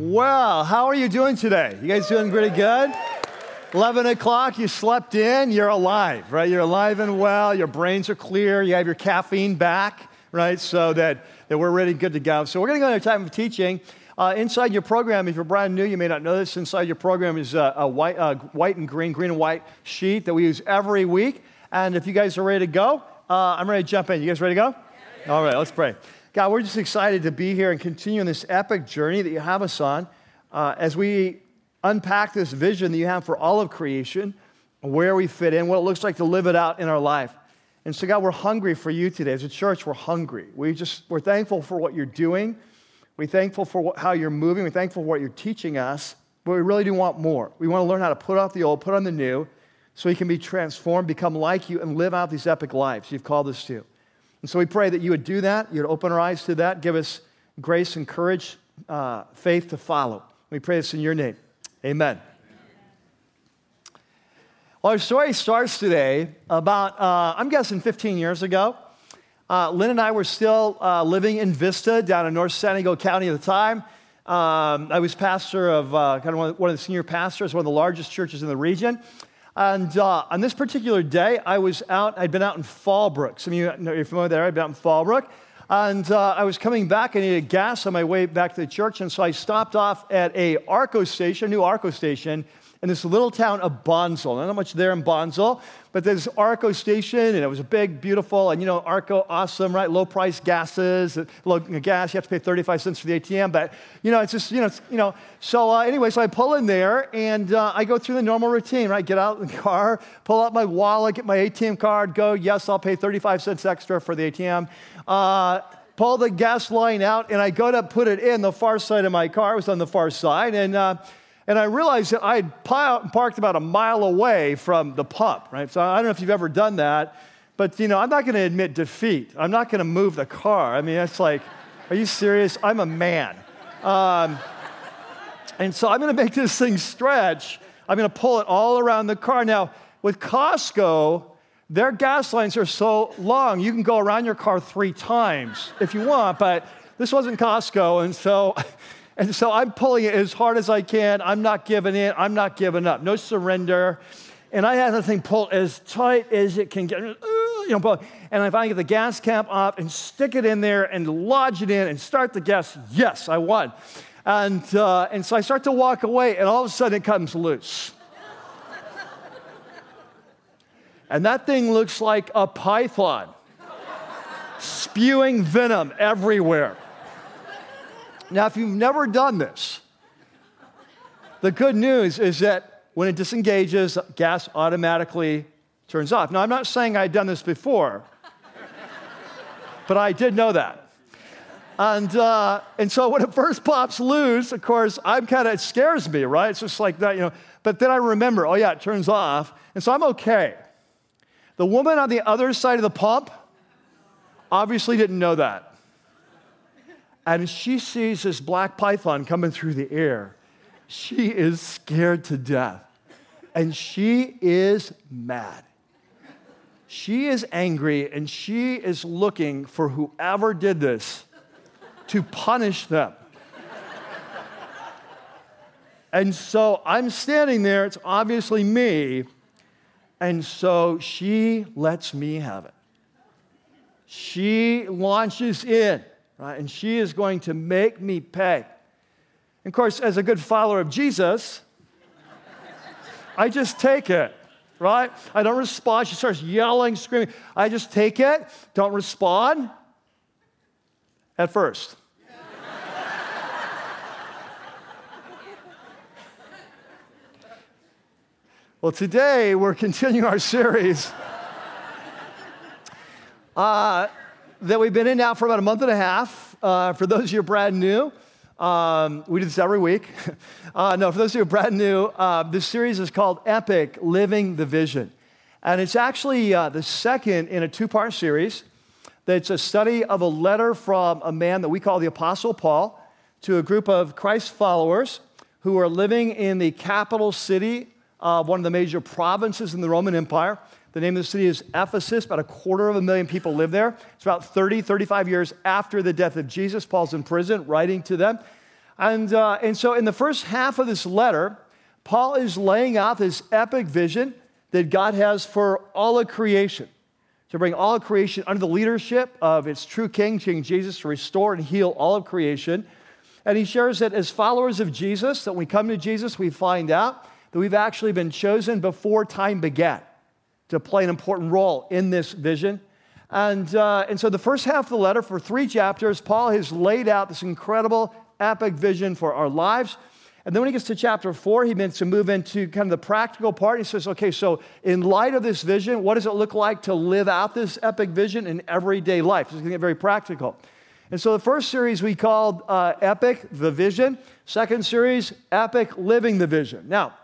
Well, how are you doing today? You guys doing pretty good? 11 o'clock, you slept in, you're alive, right? You're alive and well, your brains are clear, you have your caffeine back, right? So that, that we're ready, good to go. So we're going to go into time of teaching. Uh, inside your program, if you're brand new, you may not know this, inside your program is a, a white, uh, white and green, green and white sheet that we use every week. And if you guys are ready to go, uh, I'm ready to jump in. You guys ready to go? All right, let's pray. God, we're just excited to be here and continue on this epic journey that you have us on uh, as we unpack this vision that you have for all of creation, where we fit in, what it looks like to live it out in our life. And so, God, we're hungry for you today. As a church, we're hungry. We just, we're thankful for what you're doing. We're thankful for what, how you're moving. We're thankful for what you're teaching us. But we really do want more. We want to learn how to put off the old, put on the new, so we can be transformed, become like you, and live out these epic lives you've called us to. And so we pray that you would do that, you'd open our eyes to that, give us grace and courage, uh, faith to follow. We pray this in your name. Amen. Well, our story starts today about, uh, I'm guessing 15 years ago. Uh, Lynn and I were still uh, living in Vista down in North San Diego County at the time. Um, I was pastor of uh, kind of one of the senior pastors, one of the largest churches in the region. And uh, on this particular day, I was out, I'd been out in Fallbrook. Some of you know you're familiar there, I'd been out in Fallbrook. And uh, I was coming back, I needed gas on my way back to the church. And so I stopped off at a Arco station, a new Arco station, in this little town of Bonsall. Not much there in Bonsall, but there's Arco station, and it was a big, beautiful, and you know, Arco, awesome, right? Low price gases, low gas, you have to pay 35 cents for the ATM, but you know, it's just, you know, you know. So uh, anyway, so I pull in there, and uh, I go through the normal routine, right? Get out in the car, pull out my wallet, get my ATM card, go, yes, I'll pay 35 cents extra for the ATM. Uh, pull the gas line out, and I go to put it in the far side of my car. It was on the far side, and uh, and I realized that I'd parked about a mile away from the pump, right? So I don't know if you've ever done that, but you know, I'm not going to admit defeat. I'm not going to move the car. I mean, it's like, are you serious? I'm a man. Um, and so I'm going to make this thing stretch. I'm going to pull it all around the car. Now, with Costco, their gas lines are so long, you can go around your car three times if you want, but this wasn't Costco. And so and so I'm pulling it as hard as I can. I'm not giving in. I'm not giving up. No surrender. And I have the thing pulled as tight as it can get. You know, and if I get the gas cap off and stick it in there and lodge it in and start the gas, yes, I won. And, uh, and so I start to walk away, and all of a sudden it comes loose. and that thing looks like a python spewing venom everywhere. Now, if you've never done this, the good news is that when it disengages, gas automatically turns off. Now, I'm not saying I'd done this before, but I did know that. And, uh, and so when it first pops loose, of course, I'm kind of, it scares me, right? It's just like that, you know. But then I remember, oh, yeah, it turns off. And so I'm okay. The woman on the other side of the pump obviously didn't know that and she sees this black python coming through the air. She is scared to death. And she is mad. She is angry and she is looking for whoever did this to punish them. and so I'm standing there, it's obviously me. And so she lets me have it. She launches in right? And she is going to make me pay. And of course, as a good follower of Jesus, I just take it, right? I don't respond. She starts yelling, screaming. I just take it, don't respond at first. well, today we're continuing our series. Uh, that we've been in now for about a month and a half. Uh, for those of you brand new, um, we do this every week. Uh, no, for those of you brand new, uh, this series is called Epic Living the Vision. And it's actually uh, the second in a two part series. That's a study of a letter from a man that we call the Apostle Paul to a group of Christ followers who are living in the capital city of one of the major provinces in the Roman Empire. The name of the city is Ephesus. About a quarter of a million people live there. It's about 30, 35 years after the death of Jesus. Paul's in prison writing to them. And, uh, and so, in the first half of this letter, Paul is laying out this epic vision that God has for all of creation to bring all of creation under the leadership of its true King, King Jesus, to restore and heal all of creation. And he shares that as followers of Jesus, that when we come to Jesus, we find out that we've actually been chosen before time began to play an important role in this vision. And, uh, and so, the first half of the letter, for three chapters, Paul has laid out this incredible, epic vision for our lives. And then when he gets to chapter four, he begins to move into kind of the practical part. He says, okay, so in light of this vision, what does it look like to live out this epic vision in everyday life? It's going to get very practical. And so the first series we called uh, Epic, the Vision. Second series, Epic, Living the Vision. Now,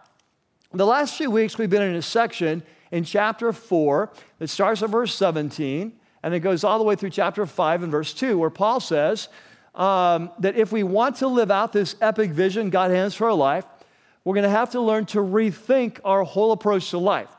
the last few weeks we've been in a section in chapter 4 that starts at verse 17 and it goes all the way through chapter 5 and verse 2, where Paul says um, that if we want to live out this epic vision God has for our life, we're going to have to learn to rethink our whole approach to life.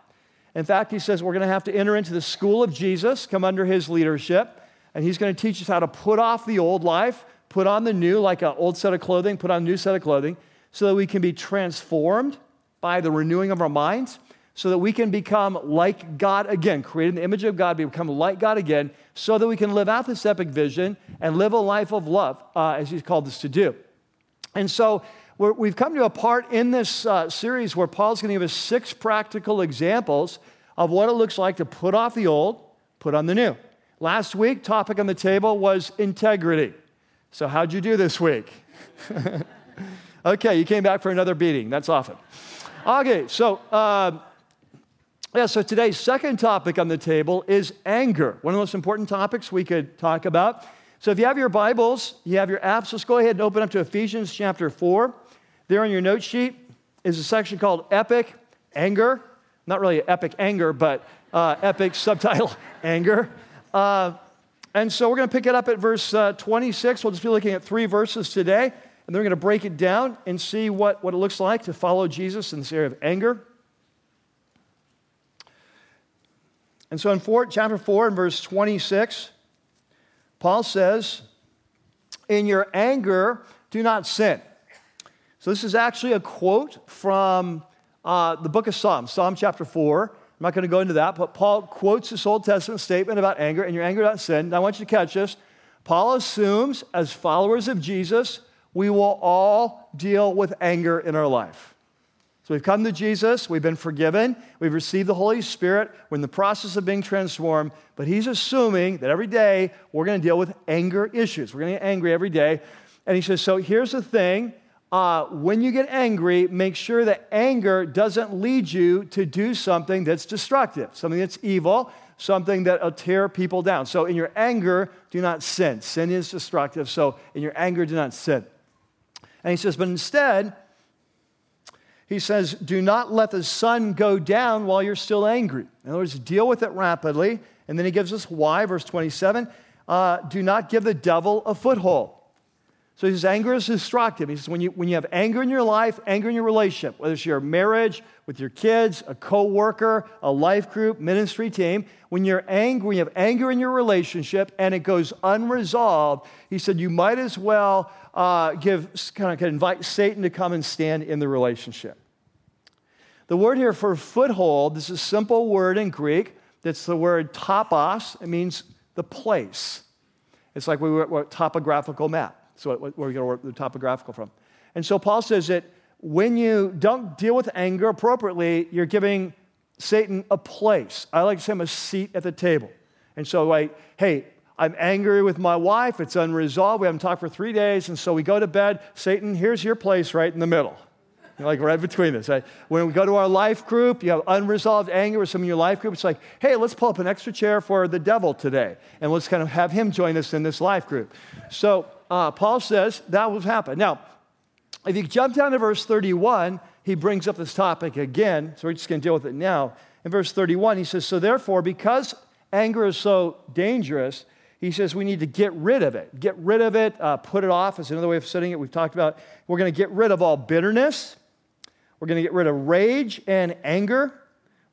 In fact, he says we're going to have to enter into the school of Jesus, come under his leadership, and he's going to teach us how to put off the old life, put on the new, like an old set of clothing, put on a new set of clothing, so that we can be transformed by the renewing of our minds so that we can become like God again, created in the image of God, become like God again, so that we can live out this epic vision and live a life of love, uh, as He's called us to do. And so we have come to a part in this uh, series where Paul's going to give us six practical examples of what it looks like to put off the old, put on the new. Last week, topic on the table was integrity. So, how'd you do this week? okay, you came back for another beating. That's often. Okay, so uh, yeah, so today's second topic on the table is anger, one of the most important topics we could talk about. So if you have your Bibles, you have your apps, let's go ahead and open up to Ephesians chapter 4. There on your note sheet is a section called Epic Anger. Not really epic anger, but uh, epic subtitle Anger. Uh, and so we're going to pick it up at verse uh, 26. We'll just be looking at three verses today, and then we're going to break it down and see what, what it looks like to follow Jesus in this area of anger. And so in four, chapter 4 and verse 26, Paul says, In your anger, do not sin. So this is actually a quote from uh, the book of Psalms, Psalm chapter 4. I'm not going to go into that, but Paul quotes this Old Testament statement about anger, and your anger, not sin. I want you to catch this. Paul assumes, as followers of Jesus, we will all deal with anger in our life. So we've come to Jesus, we've been forgiven, we've received the Holy Spirit, we're in the process of being transformed, but he's assuming that every day we're going to deal with anger issues. We're going to get angry every day. And he says, So here's the thing uh, when you get angry, make sure that anger doesn't lead you to do something that's destructive, something that's evil, something that'll tear people down. So in your anger, do not sin. Sin is destructive. So in your anger, do not sin. And he says, But instead, he says, Do not let the sun go down while you're still angry. In other words, deal with it rapidly. And then he gives us why, verse 27 uh, do not give the devil a foothold. So he says, anger is destructive. He says, when you, when you have anger in your life, anger in your relationship, whether it's your marriage, with your kids, a co-worker, a life group, ministry team, when you're angry, you have anger in your relationship and it goes unresolved, he said, you might as well uh, give, kind of invite Satan to come and stand in the relationship. The word here for foothold, this is a simple word in Greek. That's the word topos. It means the place. It's like we were a topographical map. So where we get the topographical from. And so Paul says that when you don't deal with anger appropriately, you're giving Satan a place. I like to say him a seat at the table. And so, like, hey, I'm angry with my wife. It's unresolved. We haven't talked for three days. And so we go to bed. Satan, here's your place right in the middle. Like right between us. When we go to our life group, you have unresolved anger with some of your life group. It's like, hey, let's pull up an extra chair for the devil today. And let's kind of have him join us in this life group. So uh, Paul says that will happen. Now, if you jump down to verse 31, he brings up this topic again. So we're just going to deal with it now. In verse 31, he says, So therefore, because anger is so dangerous, he says we need to get rid of it. Get rid of it, uh, put it off is another way of setting it. We've talked about we're going to get rid of all bitterness. We're going to get rid of rage and anger.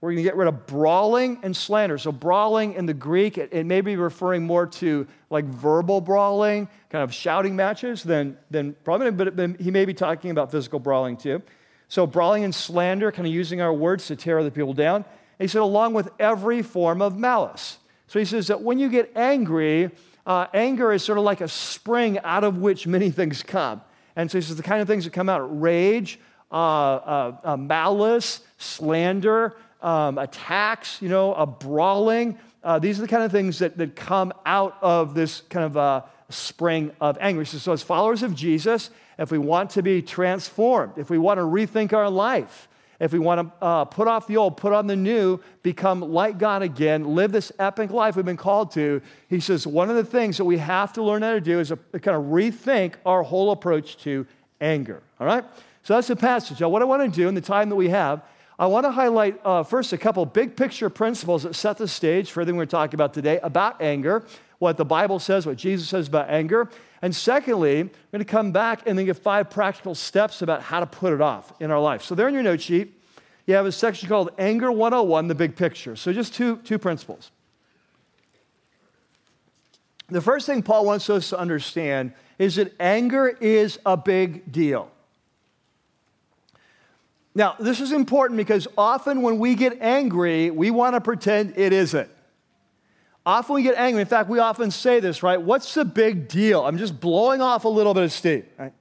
We're going to get rid of brawling and slander. So, brawling in the Greek, it, it, may be referring more to like verbal brawling, kind of shouting matches, than, than probably, but, he may be talking about physical brawling too. So, brawling and slander, kind of using our words to tear other people down. And he said, along with every form of malice. So, he says that when you get angry, uh, anger is sort of like a spring out of which many things come. And so, he says the kind of things that come out rage, uh, uh, uh malice, slander, um, attacks, you know, a brawling. Uh, these are the kind of things that, that come out of this kind of uh, spring of anger. So, so, as followers of Jesus, if we want to be transformed, if we want to rethink our life, if we want to uh, put off the old, put on the new, become like God again, live this epic life we've been called to, he says one of the things that we have to learn how to do is a, a kind of rethink our whole approach to anger. All right? So that's the passage. Now, what I want to do in the time that we have I want to highlight uh, first a couple big picture principles that set the stage for everything we're talking about today about anger, what the Bible says, what Jesus says about anger. And secondly, I'm going to come back and then give five practical steps about how to put it off in our life. So, there in your note sheet, you have a section called Anger 101, the big picture. So, just two, two principles. The first thing Paul wants us to understand is that anger is a big deal. Now, this is important because often when we get angry, we want to pretend it isn't. Often we get angry. In fact, we often say this, right? What's the big deal? I'm just blowing off a little bit of steam, right?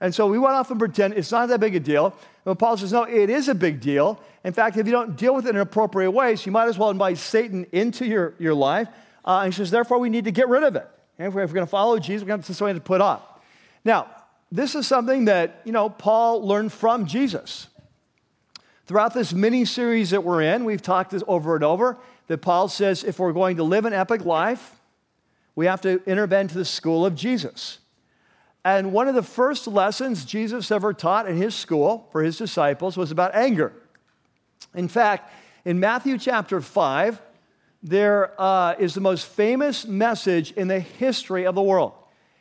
And so we want to often pretend it's not that big a deal. But Paul says, no, it is a big deal. In fact, if you don't deal with it in appropriate ways, you might as well invite Satan into your, your life. Uh, and he says, therefore, we need to get rid of it. And if we're, if we're going to follow Jesus, we're going to something to put up. Now, this is something that, you know, Paul learned from Jesus. Throughout this mini series that we're in, we've talked this over and over that Paul says if we're going to live an epic life, we have to intervene to the school of Jesus. And one of the first lessons Jesus ever taught in his school for his disciples was about anger. In fact, in Matthew chapter 5, there uh, is the most famous message in the history of the world.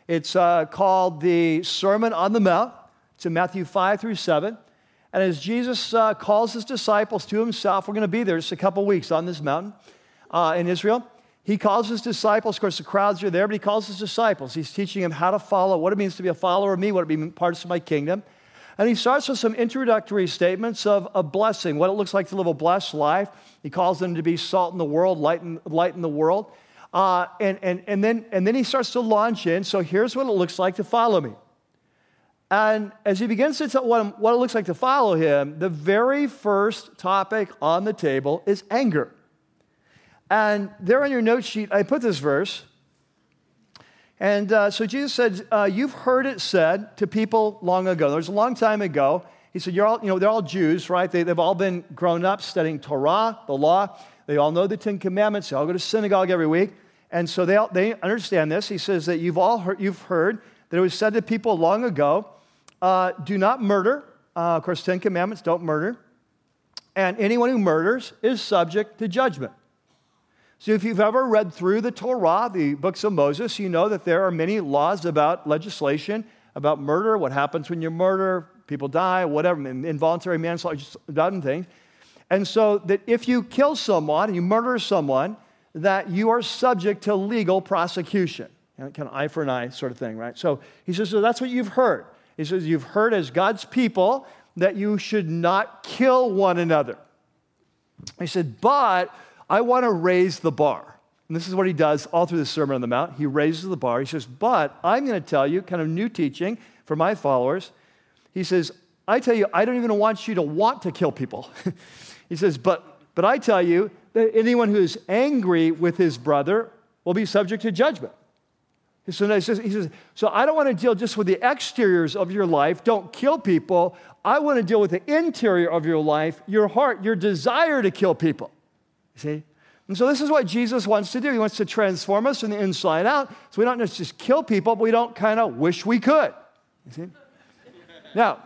It's uh, called the Sermon on the Mount. It's in Matthew 5 through 7. And as Jesus uh, calls his disciples to himself, we're going to be there just a couple weeks on this mountain uh, in Israel. He calls his disciples, of course, the crowds are there, but he calls his disciples. He's teaching them how to follow, what it means to be a follower of me, what it means parts of my kingdom. And he starts with some introductory statements of a blessing, what it looks like to live a blessed life. He calls them to be salt in the world, light in, light in the world. Uh, and, and, and, then, and then he starts to launch in. So here's what it looks like to follow me. And as he begins to tell what, what it looks like to follow him, the very first topic on the table is anger. And there on your note sheet, I put this verse. And uh, so Jesus said, uh, You've heard it said to people long ago. There's a long time ago. He said, You're all, you know, they're all Jews, right? They, have all been grown up studying Torah, the law. They all know the Ten Commandments. They all go to synagogue every week. And so they, all, they understand this. He says that you've all heard, you've heard that it was said to people long ago uh, do not murder. Uh, of course, Ten Commandments don't murder. And anyone who murders is subject to judgment. So, if you've ever read through the Torah, the books of Moses, you know that there are many laws about legislation, about murder, what happens when you murder, people die, whatever, involuntary manslaughter, dozen things. And so, that if you kill someone and you murder someone, that you are subject to legal prosecution. Kind of eye for an eye sort of thing, right? So, he says, so that's what you've heard. He says, You've heard as God's people that you should not kill one another. He said, But I want to raise the bar. And this is what he does all through the Sermon on the Mount. He raises the bar. He says, But I'm going to tell you, kind of new teaching for my followers. He says, I tell you, I don't even want you to want to kill people. he says, but, but I tell you that anyone who is angry with his brother will be subject to judgment. So he says, he says, so I don't want to deal just with the exteriors of your life. Don't kill people. I want to deal with the interior of your life, your heart, your desire to kill people. You see? And so this is what Jesus wants to do. He wants to transform us from the inside out. So we don't just kill people, but we don't kind of wish we could. You see? now,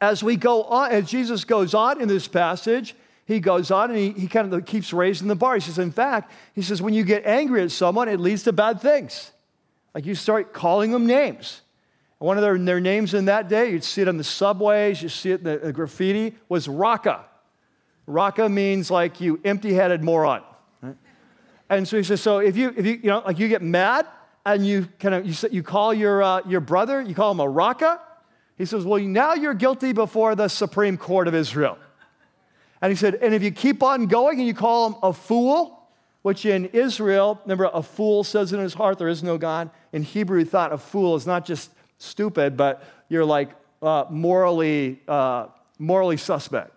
as we go on, as Jesus goes on in this passage, he goes on and he, he kind of keeps raising the bar. He says, in fact, he says, when you get angry at someone, it leads to bad things. Like you start calling them names. One of their, their names in that day, you'd see it on the subways, you see it in the, the graffiti, was Raca. Raca means like you empty headed moron. Right? And so he says, so if you, if you, you know, like you get mad and you kind of, you, you call your, uh, your brother, you call him a Raca, he says, well, now you're guilty before the Supreme Court of Israel. And he said, and if you keep on going and you call him a fool, which in Israel, remember, a fool says in his heart, there is no God. In Hebrew, thought a fool is not just stupid, but you're like uh, morally, uh, morally suspect.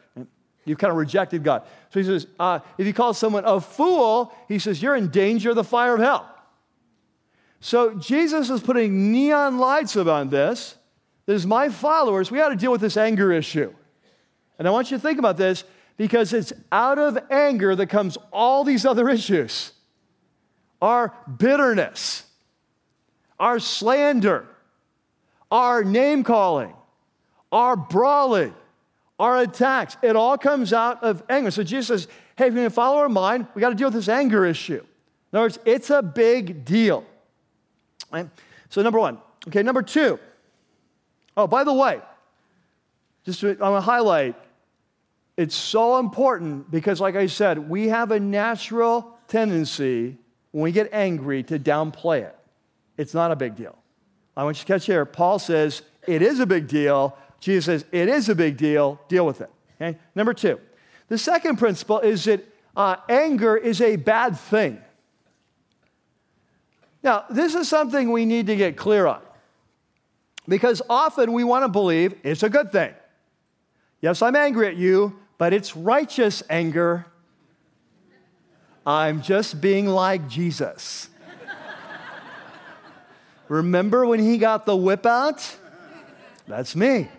You've kind of rejected God. So he says, uh, if you call someone a fool, he says, you're in danger of the fire of hell. So Jesus is putting neon lights on this. There's my followers. We got to deal with this anger issue. And I want you to think about this because it's out of anger that comes all these other issues our bitterness, our slander, our name calling, our brawling, our attacks. It all comes out of anger. So Jesus says, hey, if you're to follow our mind, we got to deal with this anger issue. In other words, it's a big deal. Right? So, number one. Okay, number two. Oh, by the way, just to, I want to highlight it's so important because, like I said, we have a natural tendency when we get angry to downplay it. It's not a big deal. I want you to catch here. Paul says it is a big deal. Jesus says it is a big deal. Deal with it. Okay. Number two. The second principle is that uh, anger is a bad thing. Now, this is something we need to get clear on because often we want to believe it's a good thing. Yes, I'm angry at you, but it's righteous anger. I'm just being like Jesus. Remember when he got the whip out? That's me.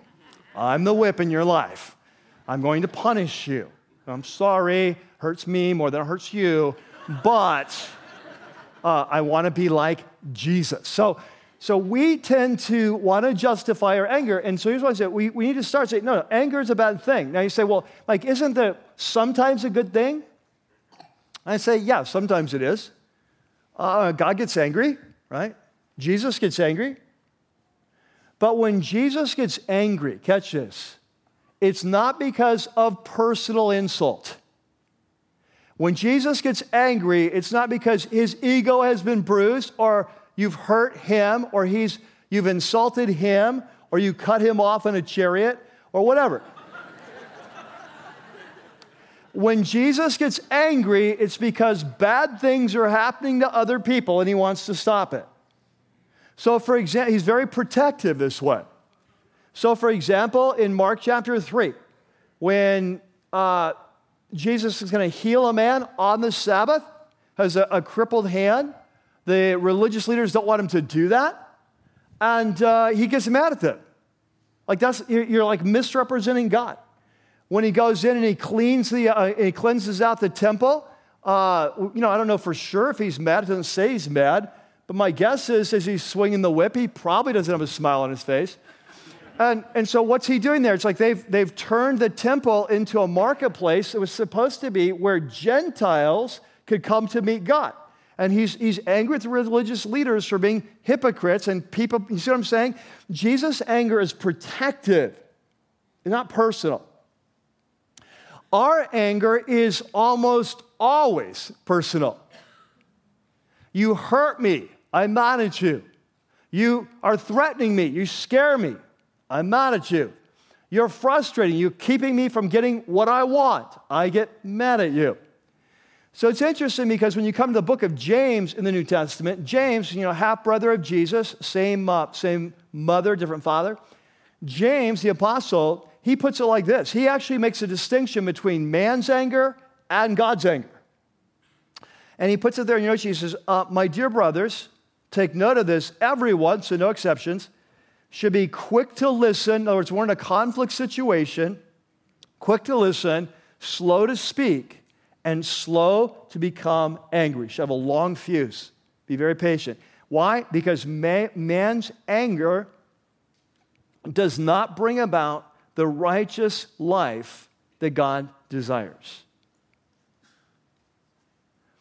I'm the whip in your life. I'm going to punish you. I'm sorry, hurts me more than it hurts you, but uh, I want to be like Jesus. So, so we tend to want to justify our anger. And so here's what I said we, we need to start saying, no, no, anger is a bad thing. Now you say, well, like, isn't that sometimes a good thing? I say, yeah, sometimes it is. Uh, God gets angry, right? Jesus gets angry. But when Jesus gets angry, catch this, it's not because of personal insult. When Jesus gets angry, it's not because his ego has been bruised or you've hurt him or he's, you've insulted him or you cut him off in a chariot or whatever. when Jesus gets angry, it's because bad things are happening to other people and he wants to stop it. So, for example, he's very protective this way. So, for example, in Mark chapter 3, when uh, Jesus is going to heal a man on the Sabbath, has a, a crippled hand, the religious leaders don't want him to do that. And uh, he gets mad at them. Like that's, you're, like misrepresenting God. When he goes in and he cleans the, uh, he cleanses out the temple, uh, you know, I don't know for sure if he's mad. It doesn't say he's mad. But my guess is as he's swinging the whip, he probably doesn't have a smile on his face. And, and so what's he doing there? It's like they've, they've turned the temple into a marketplace. It was supposed to be where Gentiles could come to meet God and he's, he's angry with the religious leaders for being hypocrites and people. You see what I'm saying? Jesus' anger is protective, not personal. Our anger is almost always personal. You hurt me, I'm mad at you. You are threatening me, you scare me, I'm mad at you. You're frustrating, you're keeping me from getting what I want, I get mad at you. So it's interesting because when you come to the book of James in the New Testament, James, you know, half brother of Jesus, same, uh, same mother, different father. James, the apostle, he puts it like this he actually makes a distinction between man's anger and God's anger. And he puts it there in your notes. He says, uh, My dear brothers, take note of this. Everyone, so no exceptions, should be quick to listen. In other words, we're in a conflict situation, quick to listen, slow to speak and slow to become angry. Should have a long fuse. Be very patient. Why? Because man's anger does not bring about the righteous life that God desires.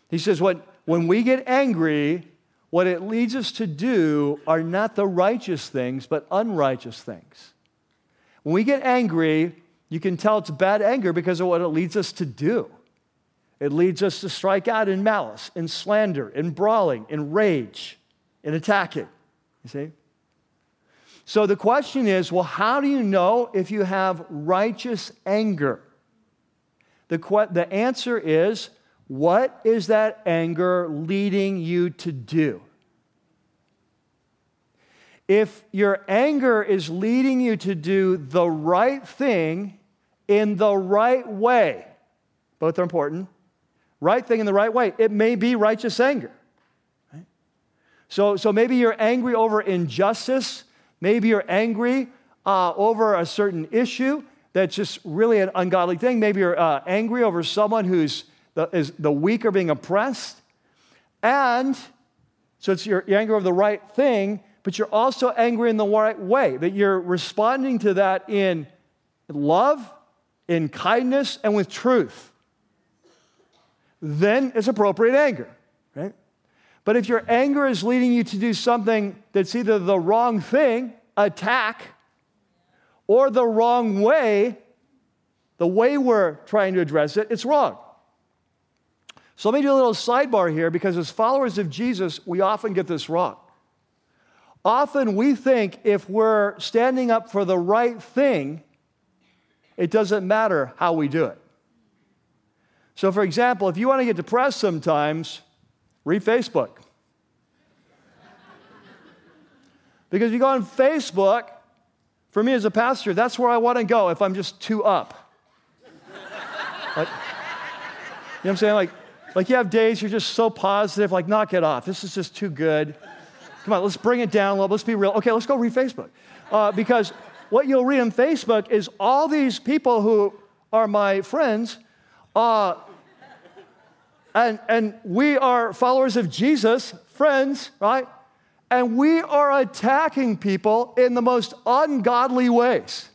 He says, what, when we get angry, what it leads us to do are not the righteous things, but unrighteous things. When we get angry, You can tell it's bad anger because of what it leads us to do. It leads us to strike out in malice, in slander, in brawling, in rage, in attacking. You see? So the question is well, how do you know if you have righteous anger? The, the answer is what is that anger leading you to do? If your anger is leading you to do the right thing in the right way, both are important, right thing in the right way, it may be righteous anger. Right? So, so maybe you're angry over injustice, maybe you're angry uh, over a certain issue that's just really an ungodly thing. Maybe you're uh, angry over someone who's the, is the weak are being oppressed. And so it's you're, you're angry over the right thing, but you're also angry in the right way, that you're responding to that in love, in kindness, and with truth. Then it's appropriate anger, right? But if your anger is leading you to do something that's either the wrong thing, attack, or the wrong way, the way we're trying to address it, it's wrong. So let me do a little sidebar here because as followers of Jesus, we often get this wrong. Often we think if we're standing up for the right thing, it doesn't matter how we do it. So, for example, if you want to get depressed sometimes, read Facebook. because if you go on Facebook, for me as a pastor, that's where I want to go if I'm just too up. like, you know what I'm saying? Like, like you have days you're just so positive, like, knock it off. This is just too good. Come on, let's bring it down. a little. Let's be real. Okay, let's go read Facebook. Uh, because what you'll read on Facebook is all these people who are my friends, uh, and, and we are followers of Jesus, friends, right? And we are attacking people in the most ungodly ways.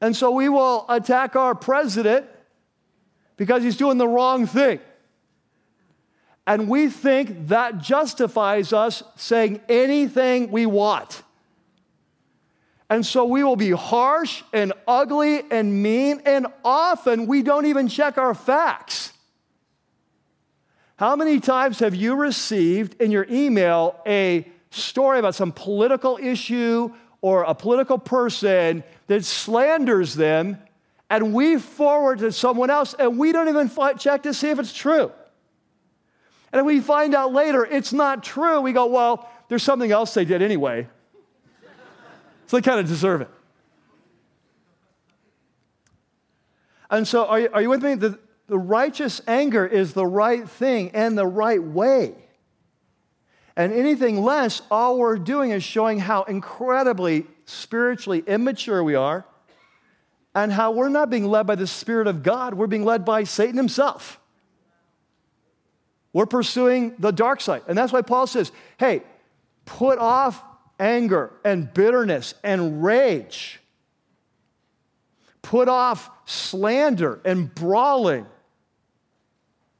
And so we will attack our president because he's doing the wrong thing. And we think that justifies us saying anything we want. And so we will be harsh and ugly and mean, and often we don't even check our facts. How many times have you received in your email a story about some political issue or a political person that slanders them and we forward to someone else and we don't even check to see if it's true. And we find out later it's not true, we go, well, there's something else they did anyway. So they kind of deserve it. And so, are you, are you with me? The, the righteous anger is the right thing and the right way. And anything less, all we're doing is showing how incredibly spiritually immature we are and how we're not being led by the Spirit of God, we're being led by Satan himself. We're pursuing the dark side. And that's why Paul says, hey, put off anger and bitterness and rage. Put off slander and brawling.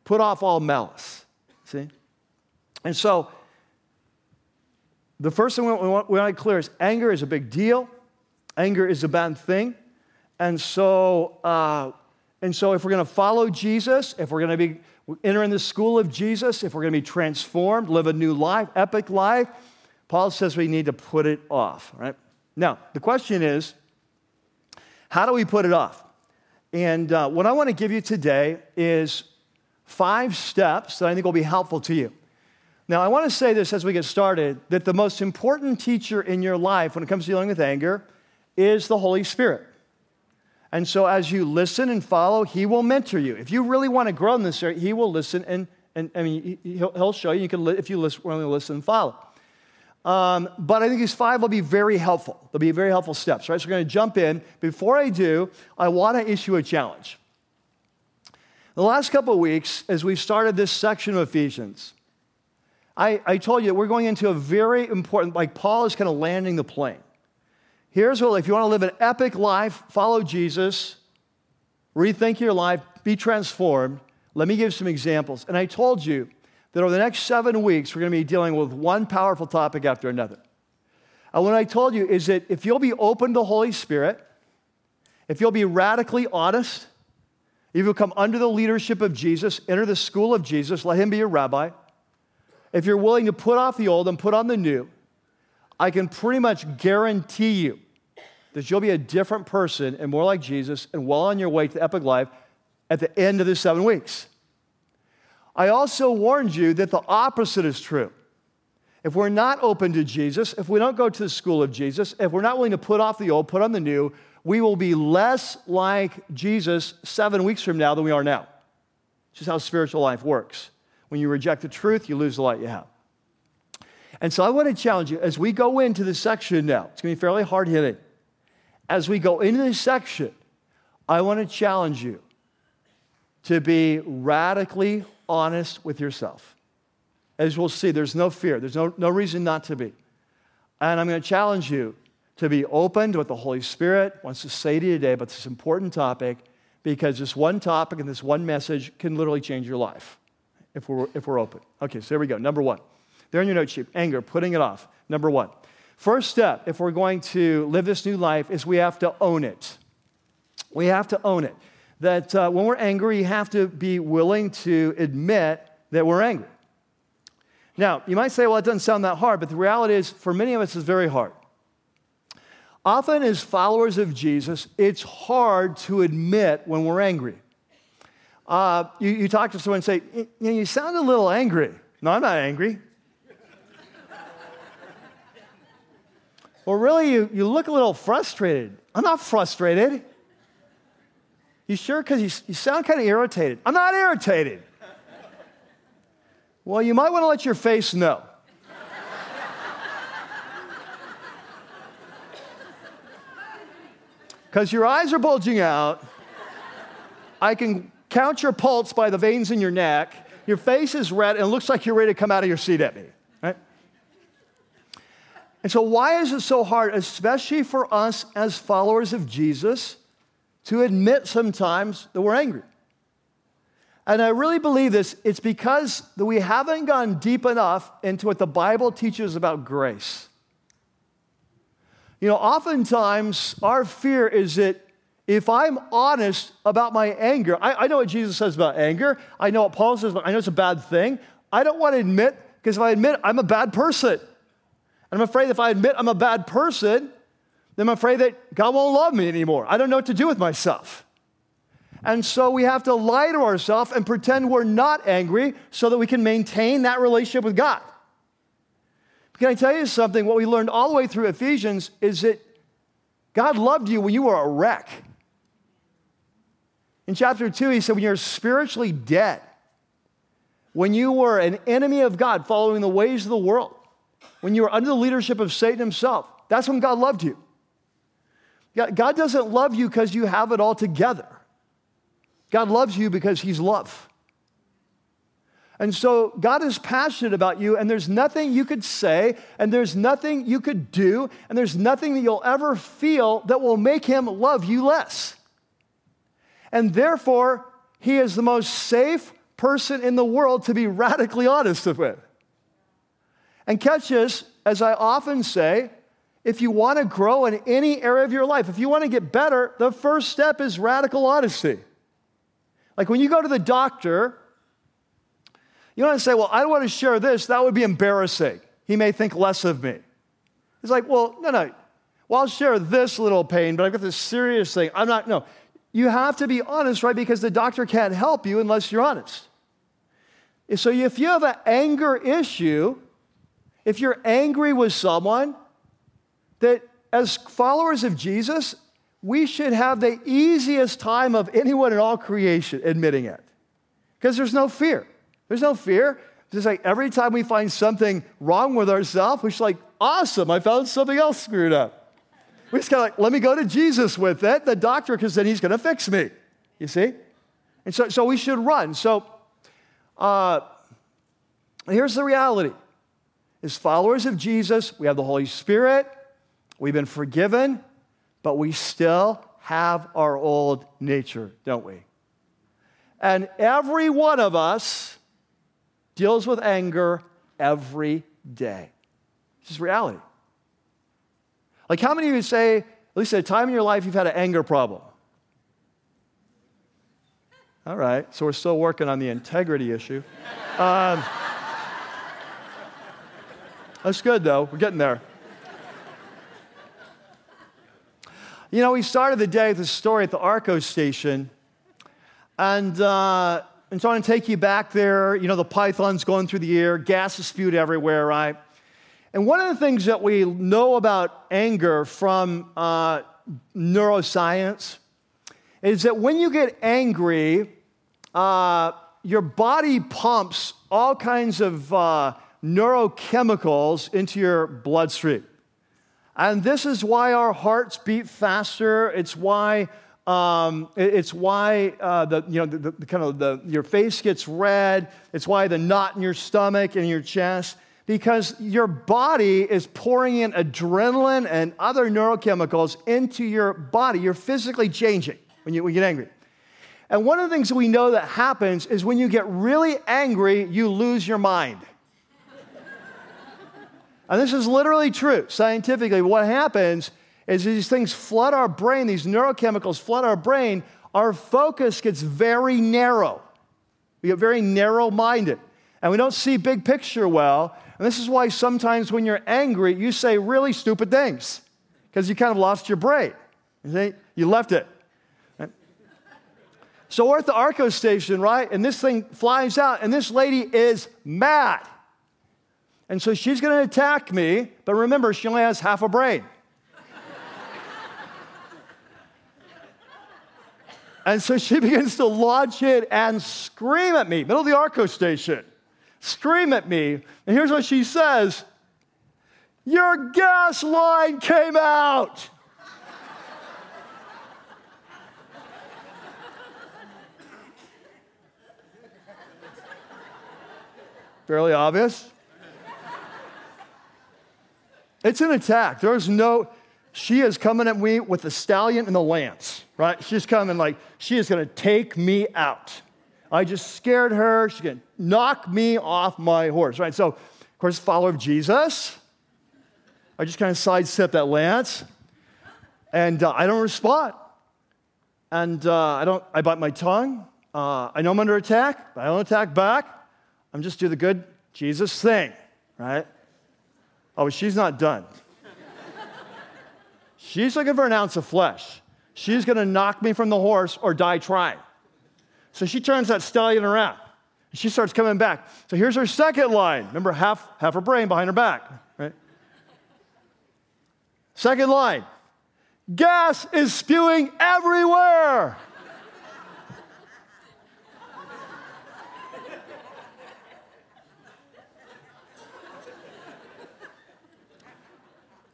Put off all malice. See? And so, the first thing we want, we want to clear is anger is a big deal. Anger is a bad thing. And so, uh, and so if we're going to follow Jesus, if we're going to be entering the school of Jesus, if we're going to be transformed, live a new life, epic life, Paul says we need to put it off, right? Now, the question is, how do we put it off? And uh, what I want to give you today is five steps that I think will be helpful to you. Now, I want to say this as we get started that the most important teacher in your life when it comes to dealing with anger is the Holy Spirit. And so as you listen and follow, he will mentor you. If you really want to grow in this area, he will listen and, and I mean, he'll, show you. You can, if you listen, only listen and follow. Um, but I think these five will be very helpful. They'll be very helpful steps, right? So we're going to jump in. Before I do, I want to issue a challenge. The last couple of weeks, as we've started this section of Ephesians, I, I told you we're going into a very important, like Paul is kind of landing the plane. Here's what if you want to live an epic life, follow Jesus, rethink your life, be transformed. Let me give some examples. And I told you that over the next seven weeks, we're going to be dealing with one powerful topic after another. And what I told you is that if you'll be open to the Holy Spirit, if you'll be radically honest, if you'll come under the leadership of Jesus, enter the school of Jesus, let him be your rabbi, if you're willing to put off the old and put on the new, I can pretty much guarantee you that you'll be a different person and more like Jesus and well on your way to epic life at the end of the seven weeks. I also warned you that the opposite is true. If we're not open to Jesus, if we don't go to the school of Jesus, if we're not willing to put off the old, put on the new, we will be less like Jesus seven weeks from now than we are now. It's just how spiritual life works. When you reject the truth, you lose the light you have. And so I want to challenge you as we go into this section now, it's going to be fairly hard hitting. As we go into this section, I want to challenge you to be radically honest with yourself. As we'll see, there's no fear, there's no, no reason not to be. And I'm going to challenge you to be open to what the Holy Spirit wants to say to you today about this important topic, because this one topic and this one message can literally change your life if we're, if we're open. Okay, so here we go. Number one. There in your note sheet anger, putting it off. Number one. First step, if we're going to live this new life, is we have to own it. We have to own it. That uh, when we're angry, you have to be willing to admit that we're angry. Now, you might say, well, it doesn't sound that hard, but the reality is, for many of us, it's very hard. Often, as followers of Jesus, it's hard to admit when we're angry. Uh, you, you, talk to someone and say, you, you sound a little angry. No, I'm not angry. well, really, you, you look a little frustrated. I'm not frustrated. You sure? Because you, you sound kind of irritated. I'm not irritated. Well, you might want to let your face know. Because your eyes are bulging out. I can count your pulse by the veins in your neck. Your face is red and it looks like you're ready to come out of your seat at me. Right? And so, why is it so hard, especially for us as followers of Jesus, to admit sometimes that we're angry? And I really believe this, it's because that we haven't gone deep enough into what the Bible teaches about grace. You know, oftentimes our fear is that if I'm honest about my anger, I, I know what Jesus says about anger, I know what Paul says, but I know it's a bad thing. I don't want to admit, because if I admit I'm a bad person, and I'm afraid if I admit I'm a bad person, then I'm afraid that God won't love me anymore. I don't know what to do with myself. And so we have to lie to ourselves and pretend we're not angry so that we can maintain that relationship with God. Can I tell you something? What we learned all the way through Ephesians is that God loved you when you were a wreck. In chapter 2, he said, when you're spiritually dead, when you were an enemy of God, following the ways of the world, when you were under the leadership of Satan himself, that's when God loved you. God doesn't love you because you have it all together. God loves you because He's love. And so God is passionate about you, and there's nothing you could say, and there's nothing you could do, and there's nothing that you'll ever feel that will make Him love you less. And therefore, He is the most safe person in the world to be radically honest with. And catch this, as I often say, if you want to grow in any area of your life, if you want to get better, the first step is radical honesty. Like when you go to the doctor, you don't say, Well, I don't want to share this. That would be embarrassing. He may think less of me. He's like, Well, no, no. Well, I'll share this little pain, but I've got this serious thing. I'm not, no. You have to be honest, right? Because the doctor can't help you unless you're honest. So if you have an anger issue, if you're angry with someone, that as followers of Jesus, we should have the easiest time of anyone in all creation admitting it. Because there's no fear. There's no fear. It's just like every time we find something wrong with ourselves, we're like, awesome, I found something else screwed up. We just kind of like, let me go to Jesus with it, the doctor, because then he's going to fix me. You see? And so, so we should run. So uh, here's the reality. As followers of Jesus, we have the Holy Spirit, we've been forgiven, but we still have our old nature, don't we? And every one of us deals with anger every day. This is reality. Like, how many of you say, at least at a time in your life, you've had an anger problem? All right, so we're still working on the integrity issue. Um, that's good, though. We're getting there. You know, we started the day with a story at the Arco station, and, uh, and so I want to take you back there. You know, the python's going through the air, gas is spewed everywhere, right? And one of the things that we know about anger from uh, neuroscience is that when you get angry, uh, your body pumps all kinds of uh, neurochemicals into your bloodstream. And this is why our hearts beat faster. It's why, um, it's why uh, the, you know, the, the, kind of the, your face gets red. It's why the knot in your stomach and your chest, because your body is pouring in adrenaline and other neurochemicals into your body. You're physically changing when you, when you get angry. And one of the things we know that happens is when you get really angry, you lose your mind. And this is literally true scientifically. What happens is these things flood our brain, these neurochemicals flood our brain, our focus gets very narrow. We get very narrow minded, and we don't see big picture well. And this is why sometimes when you're angry, you say really stupid things because you kind of lost your brain. You, see? you left it. So we're at the Arco station, right? And this thing flies out, and this lady is mad. And so she's going to attack me, but remember, she only has half a brain. and so she begins to launch it and scream at me, middle of the Arco station. Scream at me. And here's what she says Your gas line came out. Fairly obvious. It's an attack. There's no, she is coming at me with the stallion and the lance, right? She's coming like, she is gonna take me out. I just scared her. She's gonna knock me off my horse, right? So, of course, follower of Jesus. I just kind of sidestep that lance and uh, I don't respond. And uh, I don't, I bite my tongue. Uh, I know I'm under attack, but I don't attack back. I'm just do the good Jesus thing, right? Oh, she's not done. she's looking for an ounce of flesh. She's going to knock me from the horse or die trying. So she turns that stallion around. And She starts coming back. So here's her second line. Remember, half, half her brain behind her back, right? Second line gas is spewing everywhere.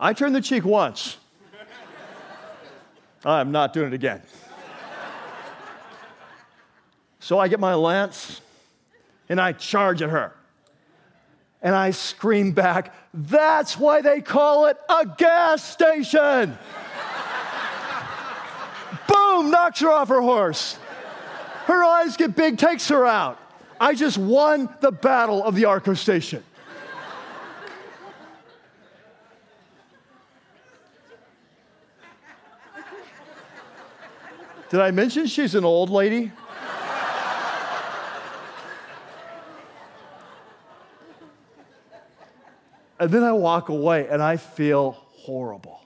I turned the cheek once. I'm not doing it again. So I get my lance and I charge at her. And I scream back, That's why they call it a gas station. Boom, knocks her off her horse. Her eyes get big, takes her out. I just won the battle of the Arco station. Did I mention she's an old lady? and then I walk away and I feel horrible.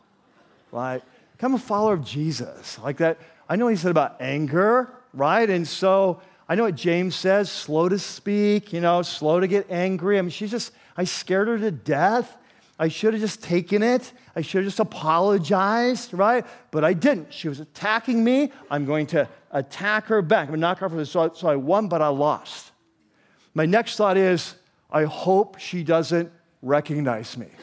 Right? I'm a follower of Jesus. Like that. I know he said about anger, right? And so I know what James says slow to speak, you know, slow to get angry. I mean, she's just, I scared her to death. I should have just taken it. I should have just apologized, right? But I didn't. She was attacking me. I'm going to attack her back. I'm going to so, so I won, but I lost. My next thought is I hope she doesn't recognize me.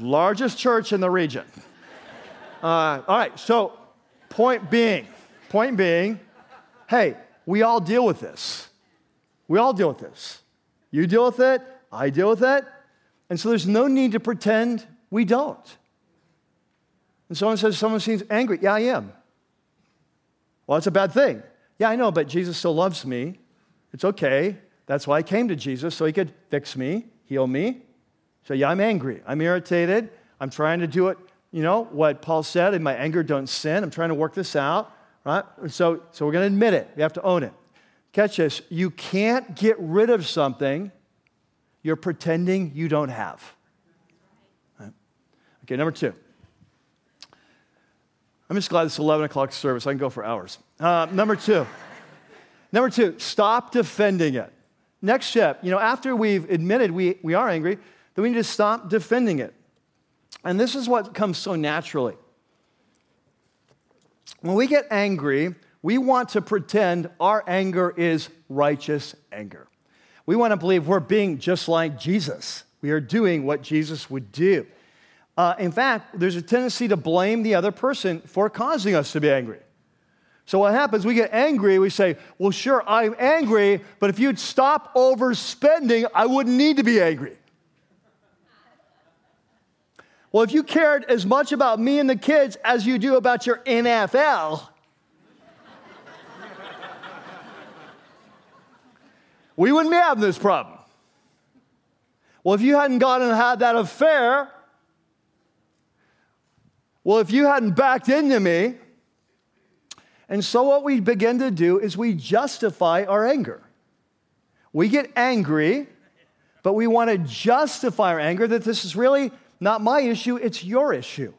Largest church in the region. Uh, all right, so point being, point being, hey, we all deal with this. We all deal with this. You deal with it, I deal with it. And so there's no need to pretend we don't. And someone says, someone seems angry. Yeah, I am. Well, it's a bad thing. Yeah, I know, but Jesus still loves me. It's okay. That's why I came to Jesus, so he could fix me, heal me. So, yeah, I'm angry. I'm irritated. I'm trying to do it, you know, what Paul said in my anger, don't sin. I'm trying to work this out, right? So, so we're going to admit it. We have to own it. Catch this. You can't get rid of something you're pretending you don't have. Right? Okay, number two. I'm just glad it's 11 o'clock service. I can go for hours. Uh, number two. number two, stop defending it. Next step, you know, after we've admitted we, we are angry, then we need to stop defending it. And this is what comes so naturally. When we get angry, we want to pretend our anger is righteous anger. We want to believe we're being just like Jesus. We are doing what Jesus would do. Uh, in fact, there's a tendency to blame the other person for causing us to be angry. So what happens? We get angry. We say, Well, sure, I'm angry, but if you'd stop overspending, I wouldn't need to be angry. Well, if you cared as much about me and the kids as you do about your NFL, we wouldn't be having this problem. Well, if you hadn't gone and had that affair, well, if you hadn't backed into me, and so what we begin to do is we justify our anger. We get angry, but we want to justify our anger that this is really not my issue, it's your issue.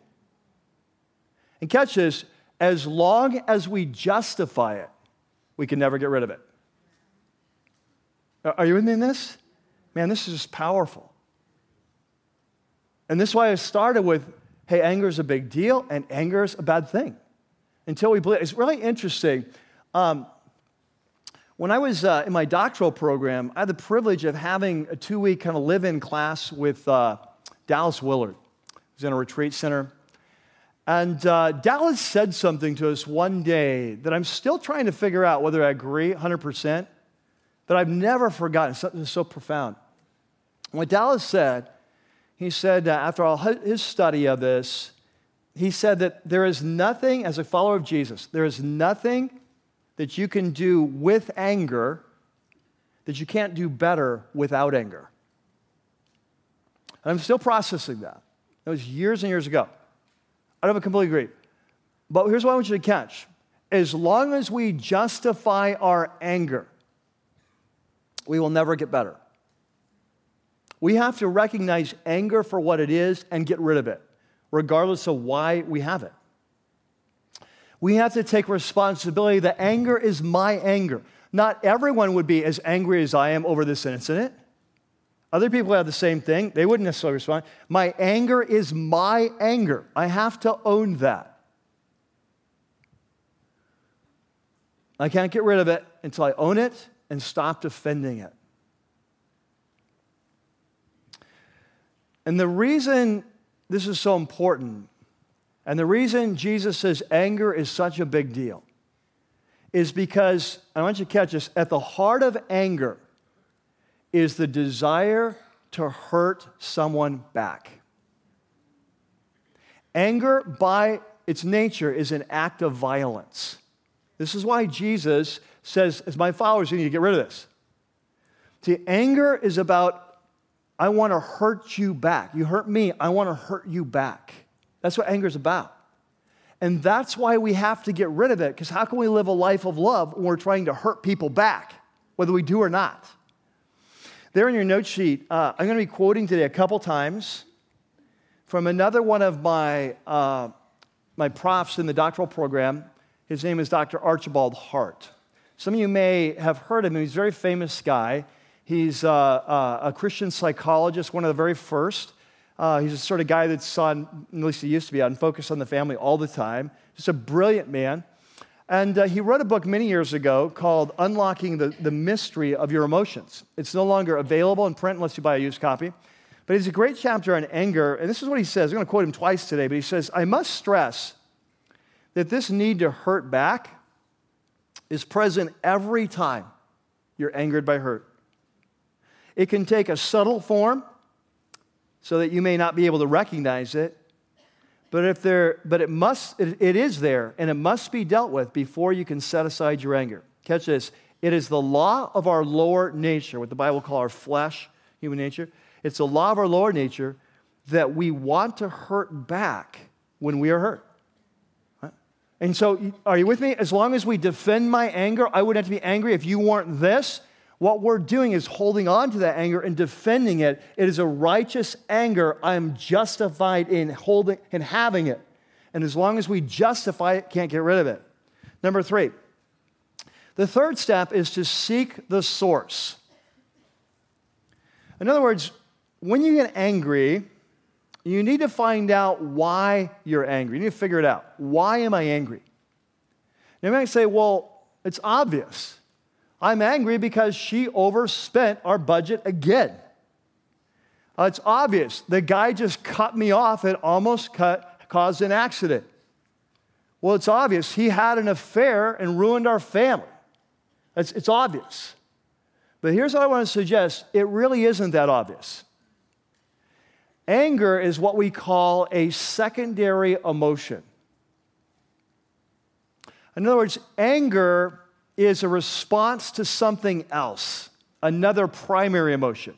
And catch this as long as we justify it, we can never get rid of it. Are you with me in this? Man, this is powerful. And this is why I started with hey, anger is a big deal and anger is a bad thing. Until we believe. It's really interesting. Um, when I was uh, in my doctoral program, I had the privilege of having a two week kind of live in class with uh, Dallas Willard. Was in a retreat center. And uh, Dallas said something to us one day that I'm still trying to figure out whether I agree 100%, but I've never forgotten. Something so profound. What Dallas said he said, uh, after all his study of this, he said that there is nothing, as a follower of Jesus, there is nothing that you can do with anger that you can't do better without anger. And I'm still processing that. That was years and years ago. I don't completely agree. But here's what I want you to catch. As long as we justify our anger, we will never get better. We have to recognize anger for what it is and get rid of it, regardless of why we have it. We have to take responsibility that anger is my anger. Not everyone would be as angry as I am over this incident. Other people have the same thing. They wouldn't necessarily respond. My anger is my anger. I have to own that. I can't get rid of it until I own it and stop defending it. And the reason this is so important, and the reason Jesus says anger is such a big deal, is because, I want you to catch this, at the heart of anger is the desire to hurt someone back. Anger, by its nature, is an act of violence. This is why Jesus says, as my followers, you need to get rid of this. See, anger is about I want to hurt you back. You hurt me, I want to hurt you back. That's what anger is about. And that's why we have to get rid of it, because how can we live a life of love when we're trying to hurt people back, whether we do or not? There in your note sheet, uh, I'm going to be quoting today a couple times from another one of my, uh, my profs in the doctoral program. His name is Dr. Archibald Hart. Some of you may have heard of him. He's a very famous guy. He's uh, uh, a Christian psychologist, one of the very first. Uh, he's the sort of guy that's on, at least he used to be on Focus on the Family all the time. Just a brilliant man. And uh, he wrote a book many years ago called Unlocking the, the Mystery of Your Emotions. It's no longer available in print unless you buy a used copy. But it's a great chapter on anger. And this is what he says. I'm going to quote him twice today, but he says, I must stress that this need to hurt back is present every time you're angered by hurt. It can take a subtle form so that you may not be able to recognize it. But if there, but it must, it, it is there, and it must be dealt with before you can set aside your anger. Catch this. It is the law of our lower nature, what the Bible calls our flesh, human nature. It's the law of our lower nature that we want to hurt back when we are hurt. And so, are you with me? As long as we defend my anger, I wouldn't have to be angry if you weren't this. What we're doing is holding on to that anger and defending it. It is a righteous anger. I am justified in holding and having it. And as long as we justify it, can't get rid of it. Number three, the third step is to seek the source. In other words, when you get angry, you need to find out why you're angry. You need to figure it out. Why am I angry? You might say, well, it's obvious. I'm angry because she overspent our budget again. Uh, it's obvious. The guy just cut me off and almost cut, caused an accident. Well, it's obvious. He had an affair and ruined our family. It's, it's obvious. But here's what I want to suggest it really isn't that obvious. Anger is what we call a secondary emotion. In other words, anger is a response to something else, another primary emotion.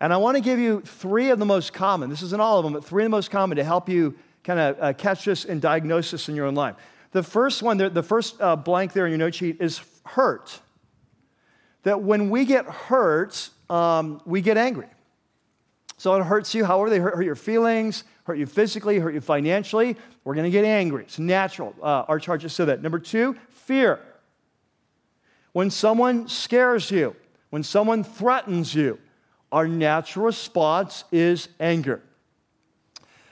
And I want to give you three of the most common, this isn't all of them, but three of the most common to help you kind of uh, catch this and diagnose this in your own life. The first one, the first uh, blank there in your note sheet is hurt. That when we get hurt, um, we get angry. So it hurts you, however, they hurt, hurt your feelings, hurt you physically, hurt you financially. We're going to get angry. It's natural. Uh, our charges so that. Number two, fear. When someone scares you, when someone threatens you, our natural response is anger.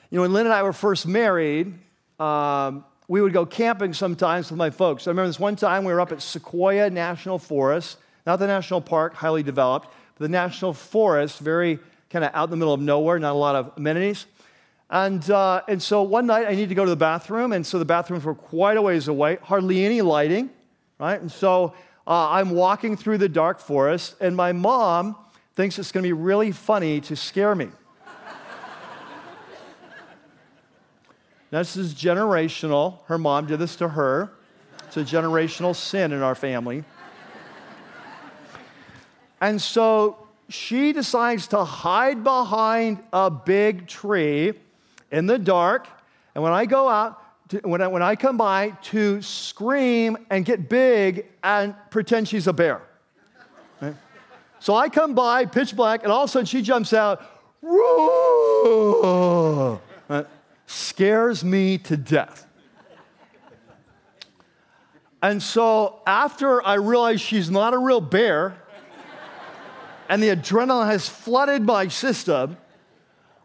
You know, when Lynn and I were first married, um, we would go camping sometimes with my folks. I remember this one time we were up at Sequoia National Forest, not the national park, highly developed, but the national forest, very kind of out in the middle of nowhere, not a lot of amenities. And, uh, and so one night I needed to go to the bathroom, and so the bathrooms were quite a ways away, hardly any lighting, right? And so uh, I'm walking through the dark forest, and my mom thinks it's going to be really funny to scare me. this is generational. Her mom did this to her. It's a generational sin in our family. And so she decides to hide behind a big tree in the dark. And when I go out, when, I, when I come by, to scream and get big and pretend she's a bear. Right? So I come by, pitch black, and all of a sudden she jumps out, right? scares me to death. And so after I realize she's not a real bear, and the adrenaline has flooded my system,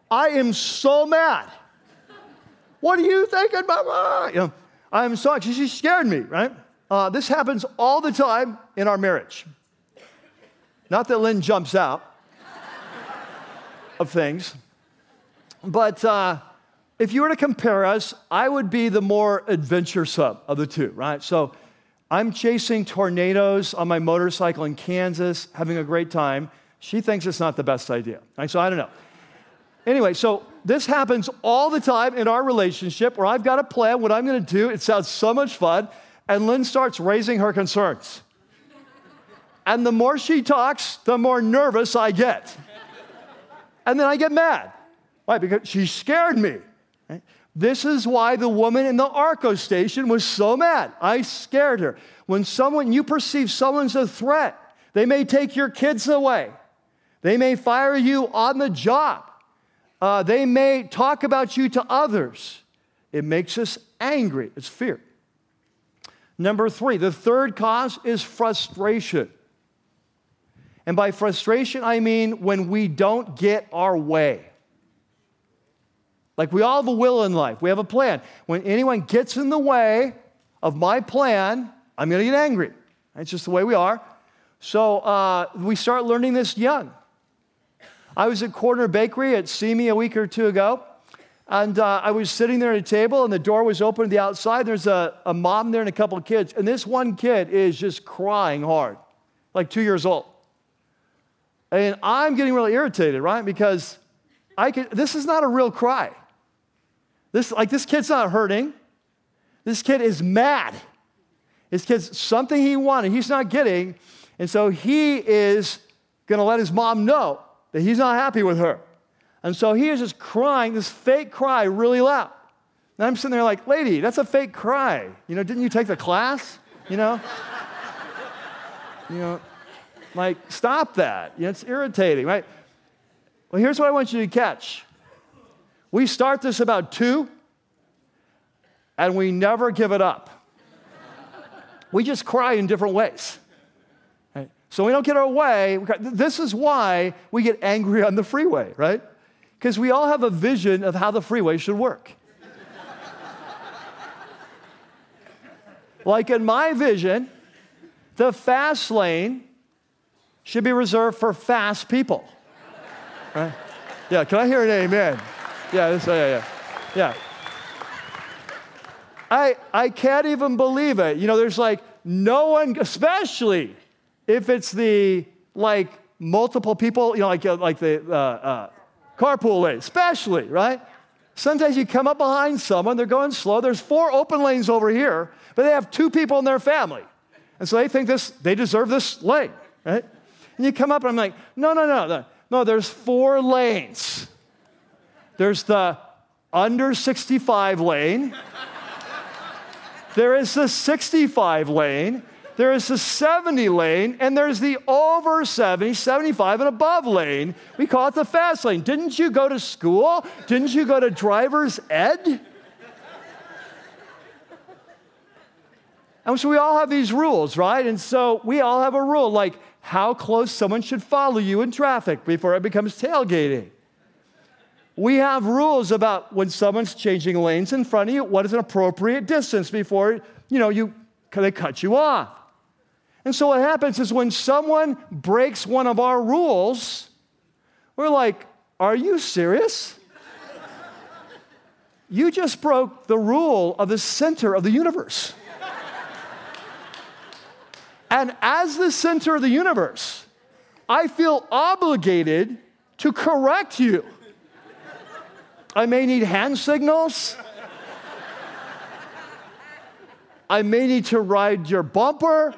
I am so mad. What are you thinking, Mama? You know, I'm so she scared me, right? Uh, this happens all the time in our marriage. Not that Lynn jumps out of things, but uh, if you were to compare us, I would be the more adventuresome of the two, right? So I'm chasing tornadoes on my motorcycle in Kansas, having a great time. She thinks it's not the best idea. Right? So I don't know. Anyway, so this happens all the time in our relationship where I've got a plan, what I'm going to do. It sounds so much fun. And Lynn starts raising her concerns. And the more she talks, the more nervous I get. And then I get mad. Why? Because she scared me. Right? This is why the woman in the Arco station was so mad. I scared her. When someone, you perceive someone's a threat, they may take your kids away, they may fire you on the job, uh, they may talk about you to others. It makes us angry. It's fear. Number three, the third cause is frustration. And by frustration, I mean when we don't get our way. Like we all have a will in life, we have a plan. When anyone gets in the way of my plan, I'm to get angry. It's just the way we are. So uh, we start learning this young. I was at Corner Bakery at Simi a week or two ago, and uh, I was sitting there at a table, and the door was open to the outside. There's a, a mom there and a couple of kids, and this one kid is just crying hard, like two years old. And I'm getting really irritated, right? Because I can, this is not a real cry. This, like, this kid's not hurting. This kid is mad. It's because something he wanted, he's not getting. And so he is going to let his mom know that he's not happy with her. And so he is just crying, this fake cry, really loud. And I'm sitting there like, lady, that's a fake cry. You know, didn't you take the class? You know? you know, like, stop that. You know, it's irritating, right? Well, here's what I want you to catch. We start this about two, and we never give it up. we just cry in different ways. So we don't get our way. This is why we get angry on the freeway, right? Because we all have a vision of how the freeway should work. like in my vision, the fast lane should be reserved for fast people. Right? Yeah, can I hear an amen? Yeah, this, yeah, yeah. Yeah. I, I can't even believe it. You know, there's like no one, especially if it's the like multiple people, you know, like, uh, like the uh, uh, carpool lane, especially, right? Sometimes you come up behind someone, they're going slow. There's four open lanes over here, but they have two people in their family. And so they think this, they deserve this lane, right? And you come up and I'm like, no, no, no, no. No, there's four lanes. There's the under 65 lane. There is the 65 lane. There is the 70 lane, and there's the over 70, 75 and above lane. We call it the fast lane. Didn't you go to school? Didn't you go to driver's ed? And so we all have these rules, right? And so we all have a rule like how close someone should follow you in traffic before it becomes tailgating. We have rules about when someone's changing lanes in front of you, what is an appropriate distance before, you know, you, they cut you off. And so what happens is when someone breaks one of our rules, we're like, are you serious? you just broke the rule of the center of the universe. And as the center of the universe, I feel obligated to correct you. I may need hand signals. I may need to ride your bumper,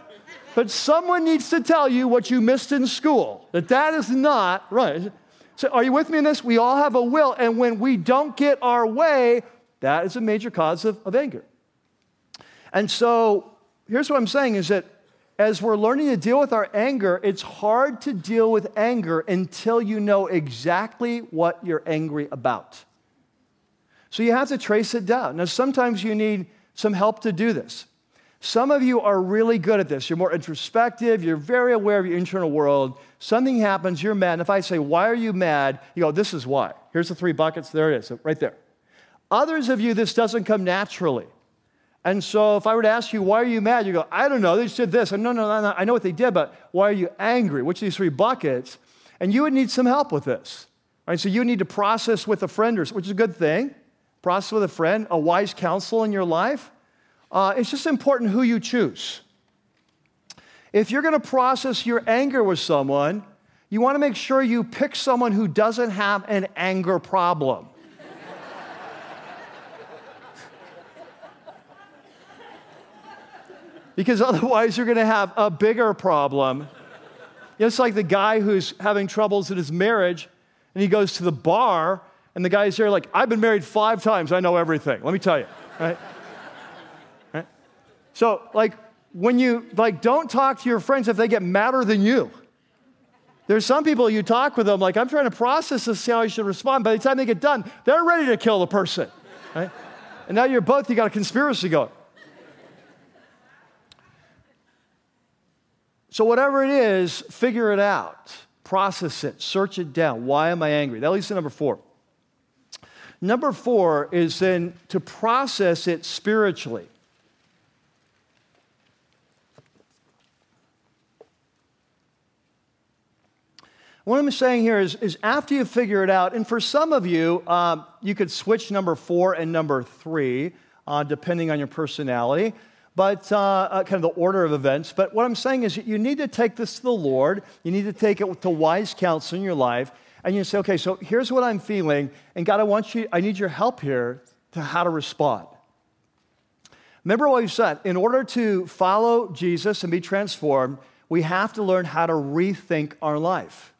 but someone needs to tell you what you missed in school. That that is not right. So are you with me in this? We all have a will, and when we don't get our way, that is a major cause of, of anger. And so here's what I'm saying is that as we're learning to deal with our anger, it's hard to deal with anger until you know exactly what you're angry about. So you have to trace it down. Now, sometimes you need some help to do this. Some of you are really good at this. You're more introspective, you're very aware of your internal world. Something happens, you're mad. And if I say, Why are you mad? You go, This is why. Here's the three buckets. There it is, right there. Others of you, this doesn't come naturally. And so if I were to ask you, why are you mad? You go, I don't know. They just did this. And no, no, no, no, I know what they did, but why are you angry? Which of these three buckets? And you would need some help with this. Right? So you need to process with a friend, which is a good thing. Process with a friend, a wise counsel in your life. Uh, it's just important who you choose. If you're going to process your anger with someone, you want to make sure you pick someone who doesn't have an anger problem. because otherwise you're going to have a bigger problem. It's like the guy who's having troubles in his marriage and he goes to the bar and the guy's there like, I've been married five times, I know everything. Let me tell you, right? So, like, when you like don't talk to your friends if they get madder than you. There's some people you talk with them like I'm trying to process this, see how I should respond. By the time they get done, they're ready to kill the person, right? And now you're both you got a conspiracy going. So, whatever it is, figure it out, process it, search it down. Why am I angry? That leads to number four. Number four is then to process it spiritually. What I'm saying here is, is after you figure it out, and for some of you, um, you could switch number four and number three, uh, depending on your personality but uh, uh, kind of the order of events. But what I'm saying is you need to take this to the Lord. You need to take it to wise counsel in your life. And you say, okay, so here's what I'm feeling. And God, I want you, I need your help here to how to respond. Remember what we said in order to follow Jesus and be transformed, we have to learn how to rethink our life.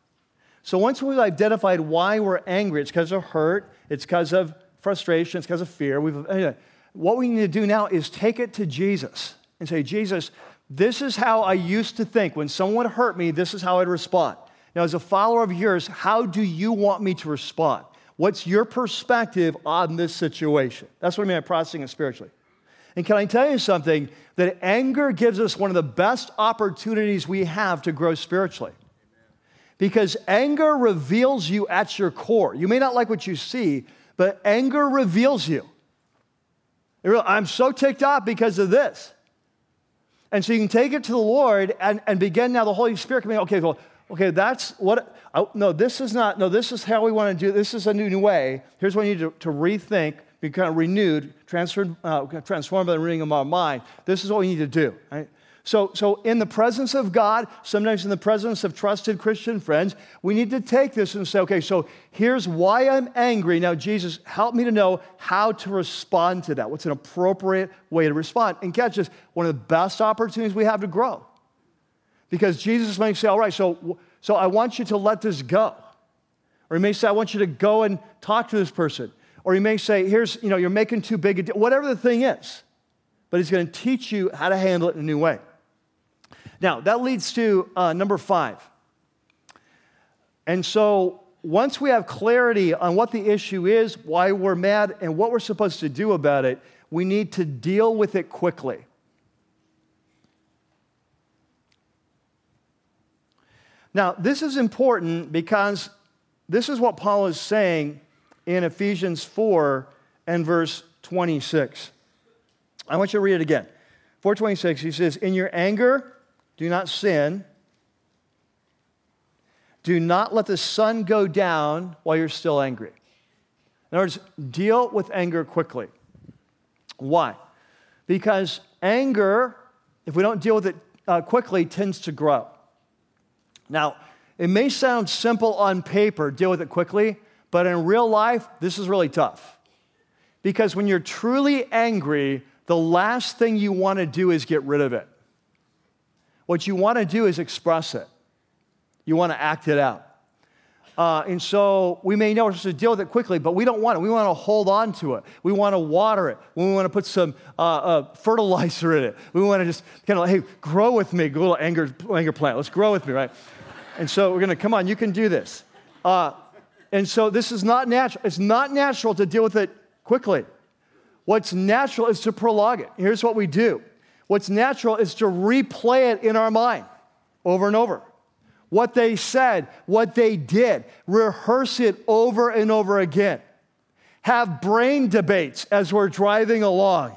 So once we've identified why we're angry, it's because of hurt, it's because of frustration, it's because of fear. We've, anyway, what we need to do now is take it to Jesus and say, Jesus, this is how I used to think. When someone hurt me, this is how I'd respond. Now, as a follower of yours, how do you want me to respond? What's your perspective on this situation? That's what I mean by processing it spiritually. And can I tell you something? That anger gives us one of the best opportunities we have to grow spiritually. Because anger reveals you at your core. You may not like what you see, but anger reveals you. I'm so ticked off because of this. And so you can take it to the Lord and, and begin now the Holy Spirit coming, okay, well, okay, that's what, oh, no, this is not, no, this is how we want to do, this is a new, new way. Here's what we need to, to rethink, be kind of renewed, transferred, uh, transformed by the renewing of our mind. This is what we need to do. Right? So, so, in the presence of God, sometimes in the presence of trusted Christian friends, we need to take this and say, okay, so here's why I'm angry. Now, Jesus, help me to know how to respond to that. What's an appropriate way to respond? And catch this one of the best opportunities we have to grow. Because Jesus may say, all right, so, so I want you to let this go. Or he may say, I want you to go and talk to this person. Or he may say, here's, you know, you're making too big a deal, whatever the thing is. But he's going to teach you how to handle it in a new way. Now, that leads to uh, number five. And so, once we have clarity on what the issue is, why we're mad, and what we're supposed to do about it, we need to deal with it quickly. Now, this is important because this is what Paul is saying in Ephesians 4 and verse 26. I want you to read it again. 426, he says, In your anger, do not sin. Do not let the sun go down while you're still angry. In other words, deal with anger quickly. Why? Because anger, if we don't deal with it uh, quickly, tends to grow. Now, it may sound simple on paper, deal with it quickly, but in real life, this is really tough. Because when you're truly angry, the last thing you want to do is get rid of it. What you want to do is express it, you want to act it out. Uh, and so we may know we're supposed to deal with it quickly, but we don't want it. We want to hold on to it. We want to water it. We want to put some uh, uh, fertilizer in it. We want to just kind of, hey, grow with me, little anger, anger plant. Let's grow with me, right? And so we're going to, come on, you can do this. Uh, and so this is not natural. It's not natural to deal with it quickly. What's natural is to prolong it. Here's what we do What's natural is to replay it in our mind over and over. What they said, what they did, rehearse it over and over again. Have brain debates as we're driving along.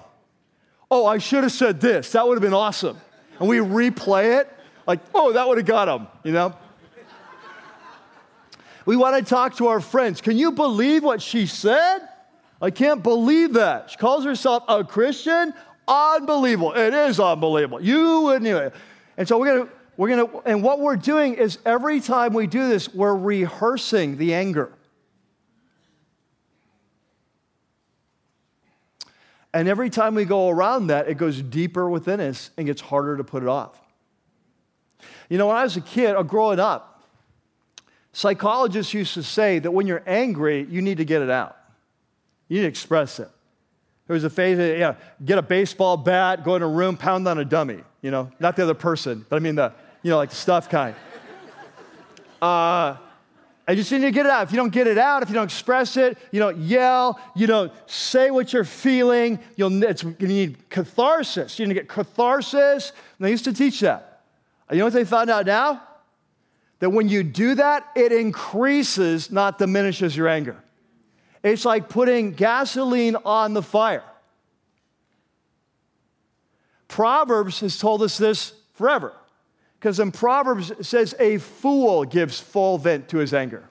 Oh, I should have said this. That would have been awesome. And we replay it like, oh, that would have got him, you know? We want to talk to our friends. Can you believe what she said? I can't believe that. She calls herself a Christian. Unbelievable. It is unbelievable. You wouldn't even. And so we're going to, we're going to, and what we're doing is every time we do this, we're rehearsing the anger. And every time we go around that, it goes deeper within us and gets harder to put it off. You know, when I was a kid, or growing up, psychologists used to say that when you're angry, you need to get it out. You need to express it. There was a phase, know, get a baseball bat, go in a room, pound on a dummy. You know, not the other person, but I mean the, you know, like the stuff kind. Uh, I just need to get it out. If you don't get it out, if you don't express it, you don't yell, you don't say what you're feeling, you'll, it's, you need catharsis. You need to get catharsis. And they used to teach that. You know what they found out now? That when you do that, it increases, not diminishes your anger. It's like putting gasoline on the fire. Proverbs has told us this forever. Because in Proverbs it says, a fool gives full vent to his anger.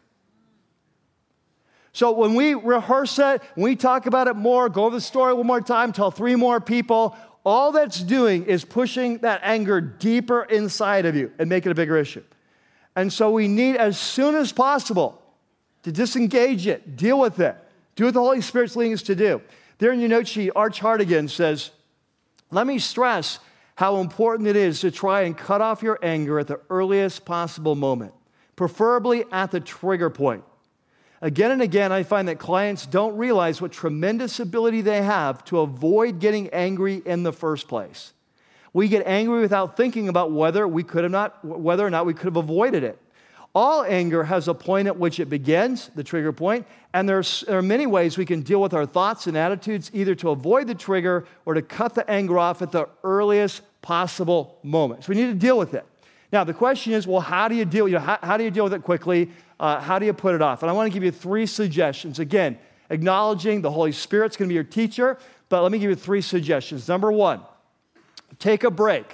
So when we rehearse it, when we talk about it more, go over the story one more time, tell three more people, all that's doing is pushing that anger deeper inside of you and make it a bigger issue. And so we need, as soon as possible, to disengage it, deal with it, do what the Holy Spirit's leading us to do. There in your note sheet, Arch Hart again says, Let me stress how important it is to try and cut off your anger at the earliest possible moment, preferably at the trigger point. Again and again, I find that clients don't realize what tremendous ability they have to avoid getting angry in the first place. We get angry without thinking about whether we could have not, whether or not we could have avoided it. All anger has a point at which it begins, the trigger point, and there's, there are many ways we can deal with our thoughts and attitudes either to avoid the trigger or to cut the anger off at the earliest possible moment. So we need to deal with it. Now, the question is well, how do you deal, you know, how, how do you deal with it quickly? Uh, how do you put it off? And I want to give you three suggestions. Again, acknowledging the Holy Spirit's going to be your teacher, but let me give you three suggestions. Number one, take a break.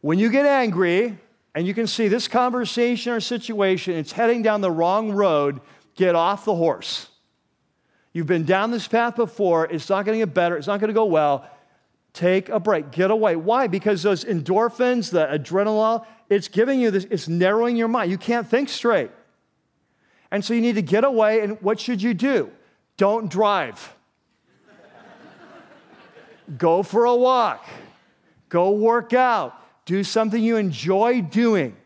When you get angry, and you can see this conversation or situation, it's heading down the wrong road, get off the horse. You've been down this path before, it's not going to get better, it's not going to go well. Take a break, get away. Why? Because those endorphins, the adrenaline, it's giving you this, it's narrowing your mind. You can't think straight. And so you need to get away, and what should you do? Don't drive. Go for a walk. Go work out do something you enjoy doing.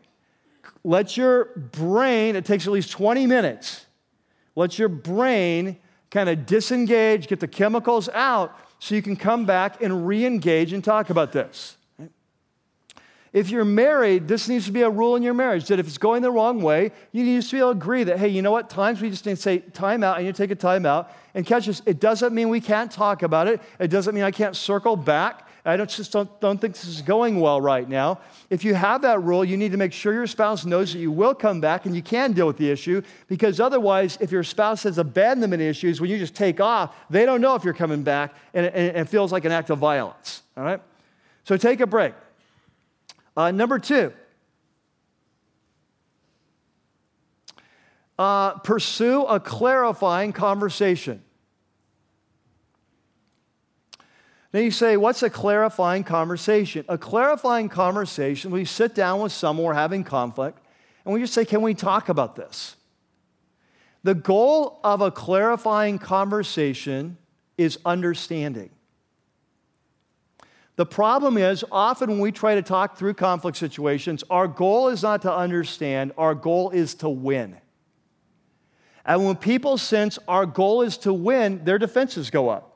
Let your brain, it takes at least 20 minutes, let your brain kind of disengage, get the chemicals out, so you can come back and re engage and talk about this. If you're married, this needs to be a rule in your marriage that if it's going the wrong way, you need to be able to agree that, hey, you know what? Times we just need to say time out and you take a time out. And catch this, it doesn't mean we can't talk about it. It doesn't mean I can't circle back. I don't, just don't, don't think this is going well right now. If you have that rule, you need to make sure your spouse knows that you will come back and you can deal with the issue because otherwise, if your spouse has abandonment issues, when you just take off, they don't know if you're coming back and, and it feels like an act of violence. All right? So take a break. Uh, number two, uh, pursue a clarifying conversation. Now you say, what's a clarifying conversation? A clarifying conversation, we sit down with someone, we're having conflict, and we just say, can we talk about this? The goal of a clarifying conversation is understanding. The problem is, often when we try to talk through conflict situations, our goal is not to understand, our goal is to win. And when people sense our goal is to win, their defenses go up.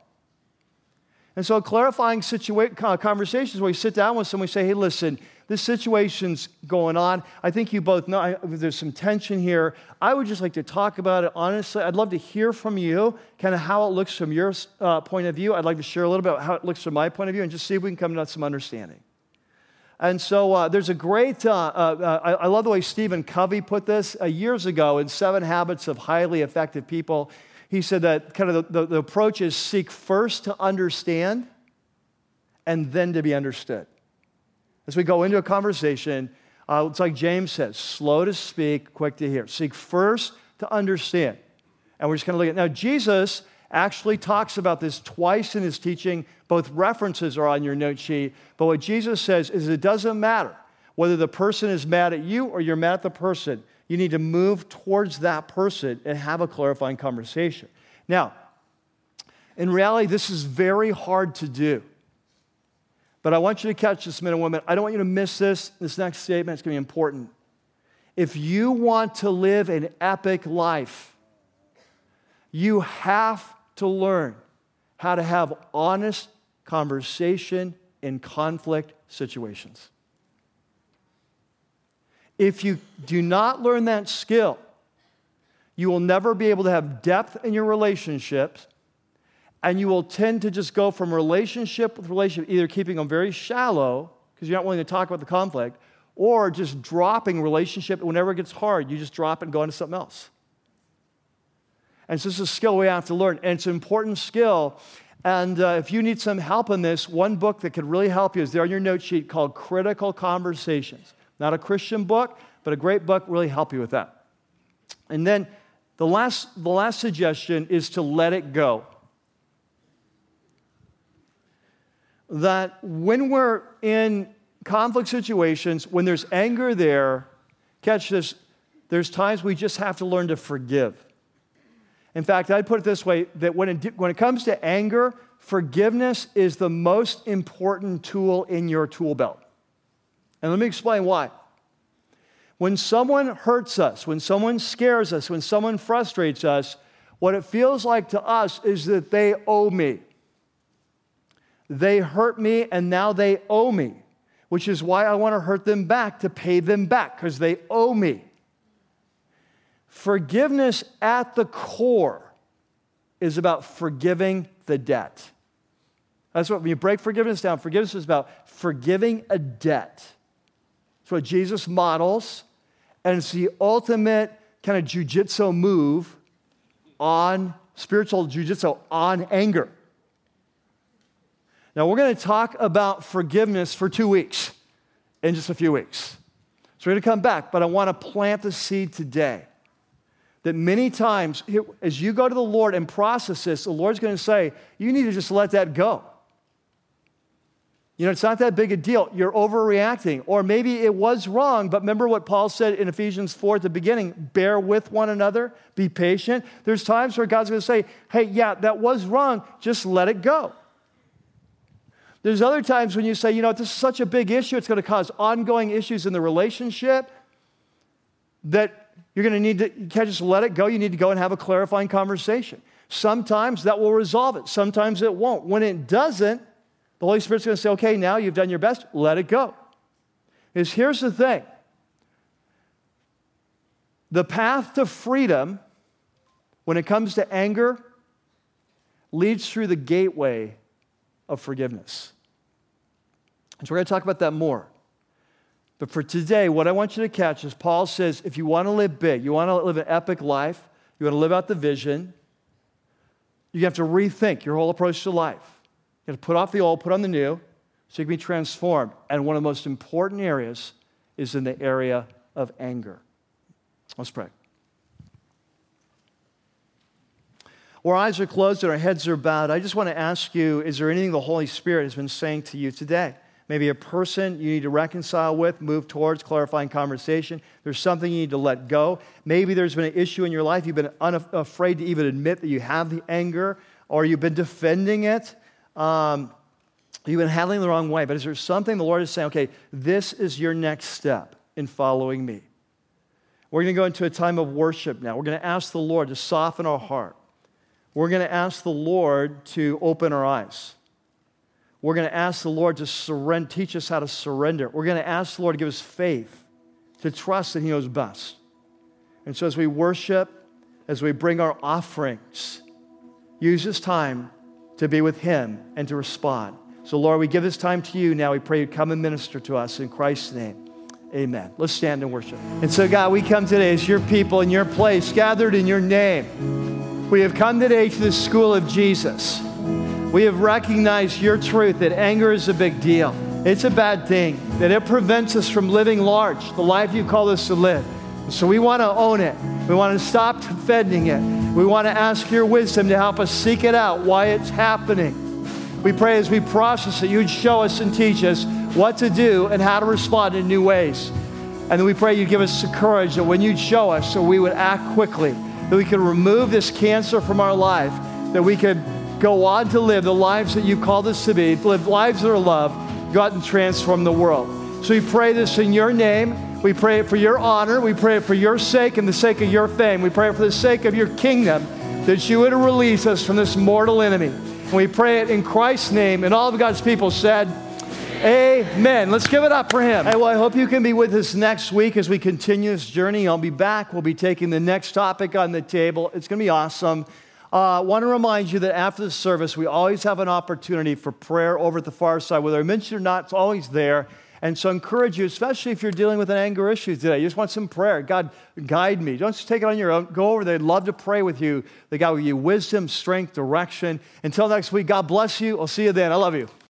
And so, clarifying situa- conversations where we sit down with someone, we say, hey, listen, this situation's going on. I think you both know I, there's some tension here. I would just like to talk about it honestly. I'd love to hear from you, kind of how it looks from your uh, point of view. I'd like to share a little bit how it looks from my point of view and just see if we can come to some understanding. And so uh, there's a great, uh, uh, I, I, love the way Stephen Covey put this uh, years ago in Seven Habits of Highly Effective People he said that kind of the, the, the approach is seek first to understand and then to be understood. As we go into a conversation, uh, it's like James says slow to speak, quick to hear. Seek first to understand. And we're just going to look at now, Jesus actually talks about this twice in his teaching. Both references are on your note sheet. But what Jesus says is it doesn't matter whether the person is mad at you or you're mad at the person you need to move towards that person and have a clarifying conversation. Now, in reality, this is very hard to do. But I want you to catch this, men and women. I don't want you to miss this. This next statement is going to be important. If you want to live an epic life, you have to learn how to have honest conversation in conflict situations. If you do not learn that skill, you will never be able to have depth in your relationships, and you will tend to just go from relationship with relationship, either keeping them very shallow because you're not willing to talk about the conflict, or just dropping relationship. Whenever it gets hard, you just drop it and go into something else. And so this is a skill we have to learn, and it's an important skill. And uh, if you need some help in this, one book that could really help you is there on your note sheet called Critical Conversations. Not a Christian book, but a great book really help you with that. And then the last, the last suggestion is to let it go. That when we're in conflict situations, when there's anger there, catch this, there's times we just have to learn to forgive. In fact, I'd put it this way that when it, when it comes to anger, forgiveness is the most important tool in your tool belt. And let me explain why. When someone hurts us, when someone scares us, when someone frustrates us, what it feels like to us is that they owe me. They hurt me and now they owe me, which is why I want to hurt them back to pay them back because they owe me. Forgiveness at the core is about forgiving the debt. That's what, when you break forgiveness down, forgiveness is about forgiving a debt. That's what Jesus models, and it's the ultimate kind of jujitsu move on spiritual jujitsu on anger. Now, we're going to talk about forgiveness for two weeks in just a few weeks. So, we're going to come back, but I want to plant the seed today that many times, as you go to the Lord and process this, the Lord's going to say, You need to just let that go. You know, it's not that big a deal. You're overreacting. Or maybe it was wrong, but remember what Paul said in Ephesians 4 at the beginning bear with one another, be patient. There's times where God's going to say, hey, yeah, that was wrong, just let it go. There's other times when you say, you know, this is such a big issue, it's going to cause ongoing issues in the relationship that you're going to need to, you can't just let it go. You need to go and have a clarifying conversation. Sometimes that will resolve it, sometimes it won't. When it doesn't, the Holy Spirit's going to say, okay, now you've done your best, let it go. Is here's the thing the path to freedom, when it comes to anger, leads through the gateway of forgiveness. And so we're going to talk about that more. But for today, what I want you to catch is Paul says if you want to live big, you want to live an epic life, you want to live out the vision, you have to rethink your whole approach to life. To put off the old, put on the new, so you can be transformed. And one of the most important areas is in the area of anger. Let's pray. Our eyes are closed and our heads are bowed. I just want to ask you is there anything the Holy Spirit has been saying to you today? Maybe a person you need to reconcile with, move towards, clarifying conversation. There's something you need to let go. Maybe there's been an issue in your life. You've been unafraid to even admit that you have the anger, or you've been defending it um, you've been handling the wrong way, but is there something the Lord is saying, okay, this is your next step in following me? We're going to go into a time of worship now. We're going to ask the Lord to soften our heart. We're going to ask the Lord to open our eyes. We're going to ask the Lord to surrender, teach us how to surrender. We're going to ask the Lord to give us faith, to trust that He knows best. And so as we worship, as we bring our offerings, use this time to be with Him and to respond. So, Lord, we give this time to you now. We pray you come and minister to us in Christ's name. Amen. Let's stand and worship. And so, God, we come today as your people in your place, gathered in your name. We have come today to the school of Jesus. We have recognized your truth that anger is a big deal. It's a bad thing, that it prevents us from living large, the life you call us to live. So we want to own it. We want to stop defending it. We want to ask your wisdom to help us seek it out, why it's happening. We pray as we process it, you'd show us and teach us what to do and how to respond in new ways. And then we pray you give us the courage that when you'd show us, so we would act quickly, that we could remove this cancer from our life, that we could go on to live the lives that you've called us to be, live lives that are loved, go out and transform the world. So we pray this in your name. We pray it for your honor. We pray it for your sake and the sake of your fame. We pray it for the sake of your kingdom that you would release us from this mortal enemy. And we pray it in Christ's name. And all of God's people said, Amen. Let's give it up for him. Hey, well, I hope you can be with us next week as we continue this journey. I'll be back. We'll be taking the next topic on the table. It's going to be awesome. I uh, want to remind you that after the service, we always have an opportunity for prayer over at the far side. Whether I mention it or not, it's always there. And so I encourage you, especially if you're dealing with an anger issue today, you just want some prayer. God, guide me. Don't just take it on your own. Go over there. I'd love to pray with you. Will give you wisdom, strength, direction. Until next week, God bless you. I'll see you then. I love you.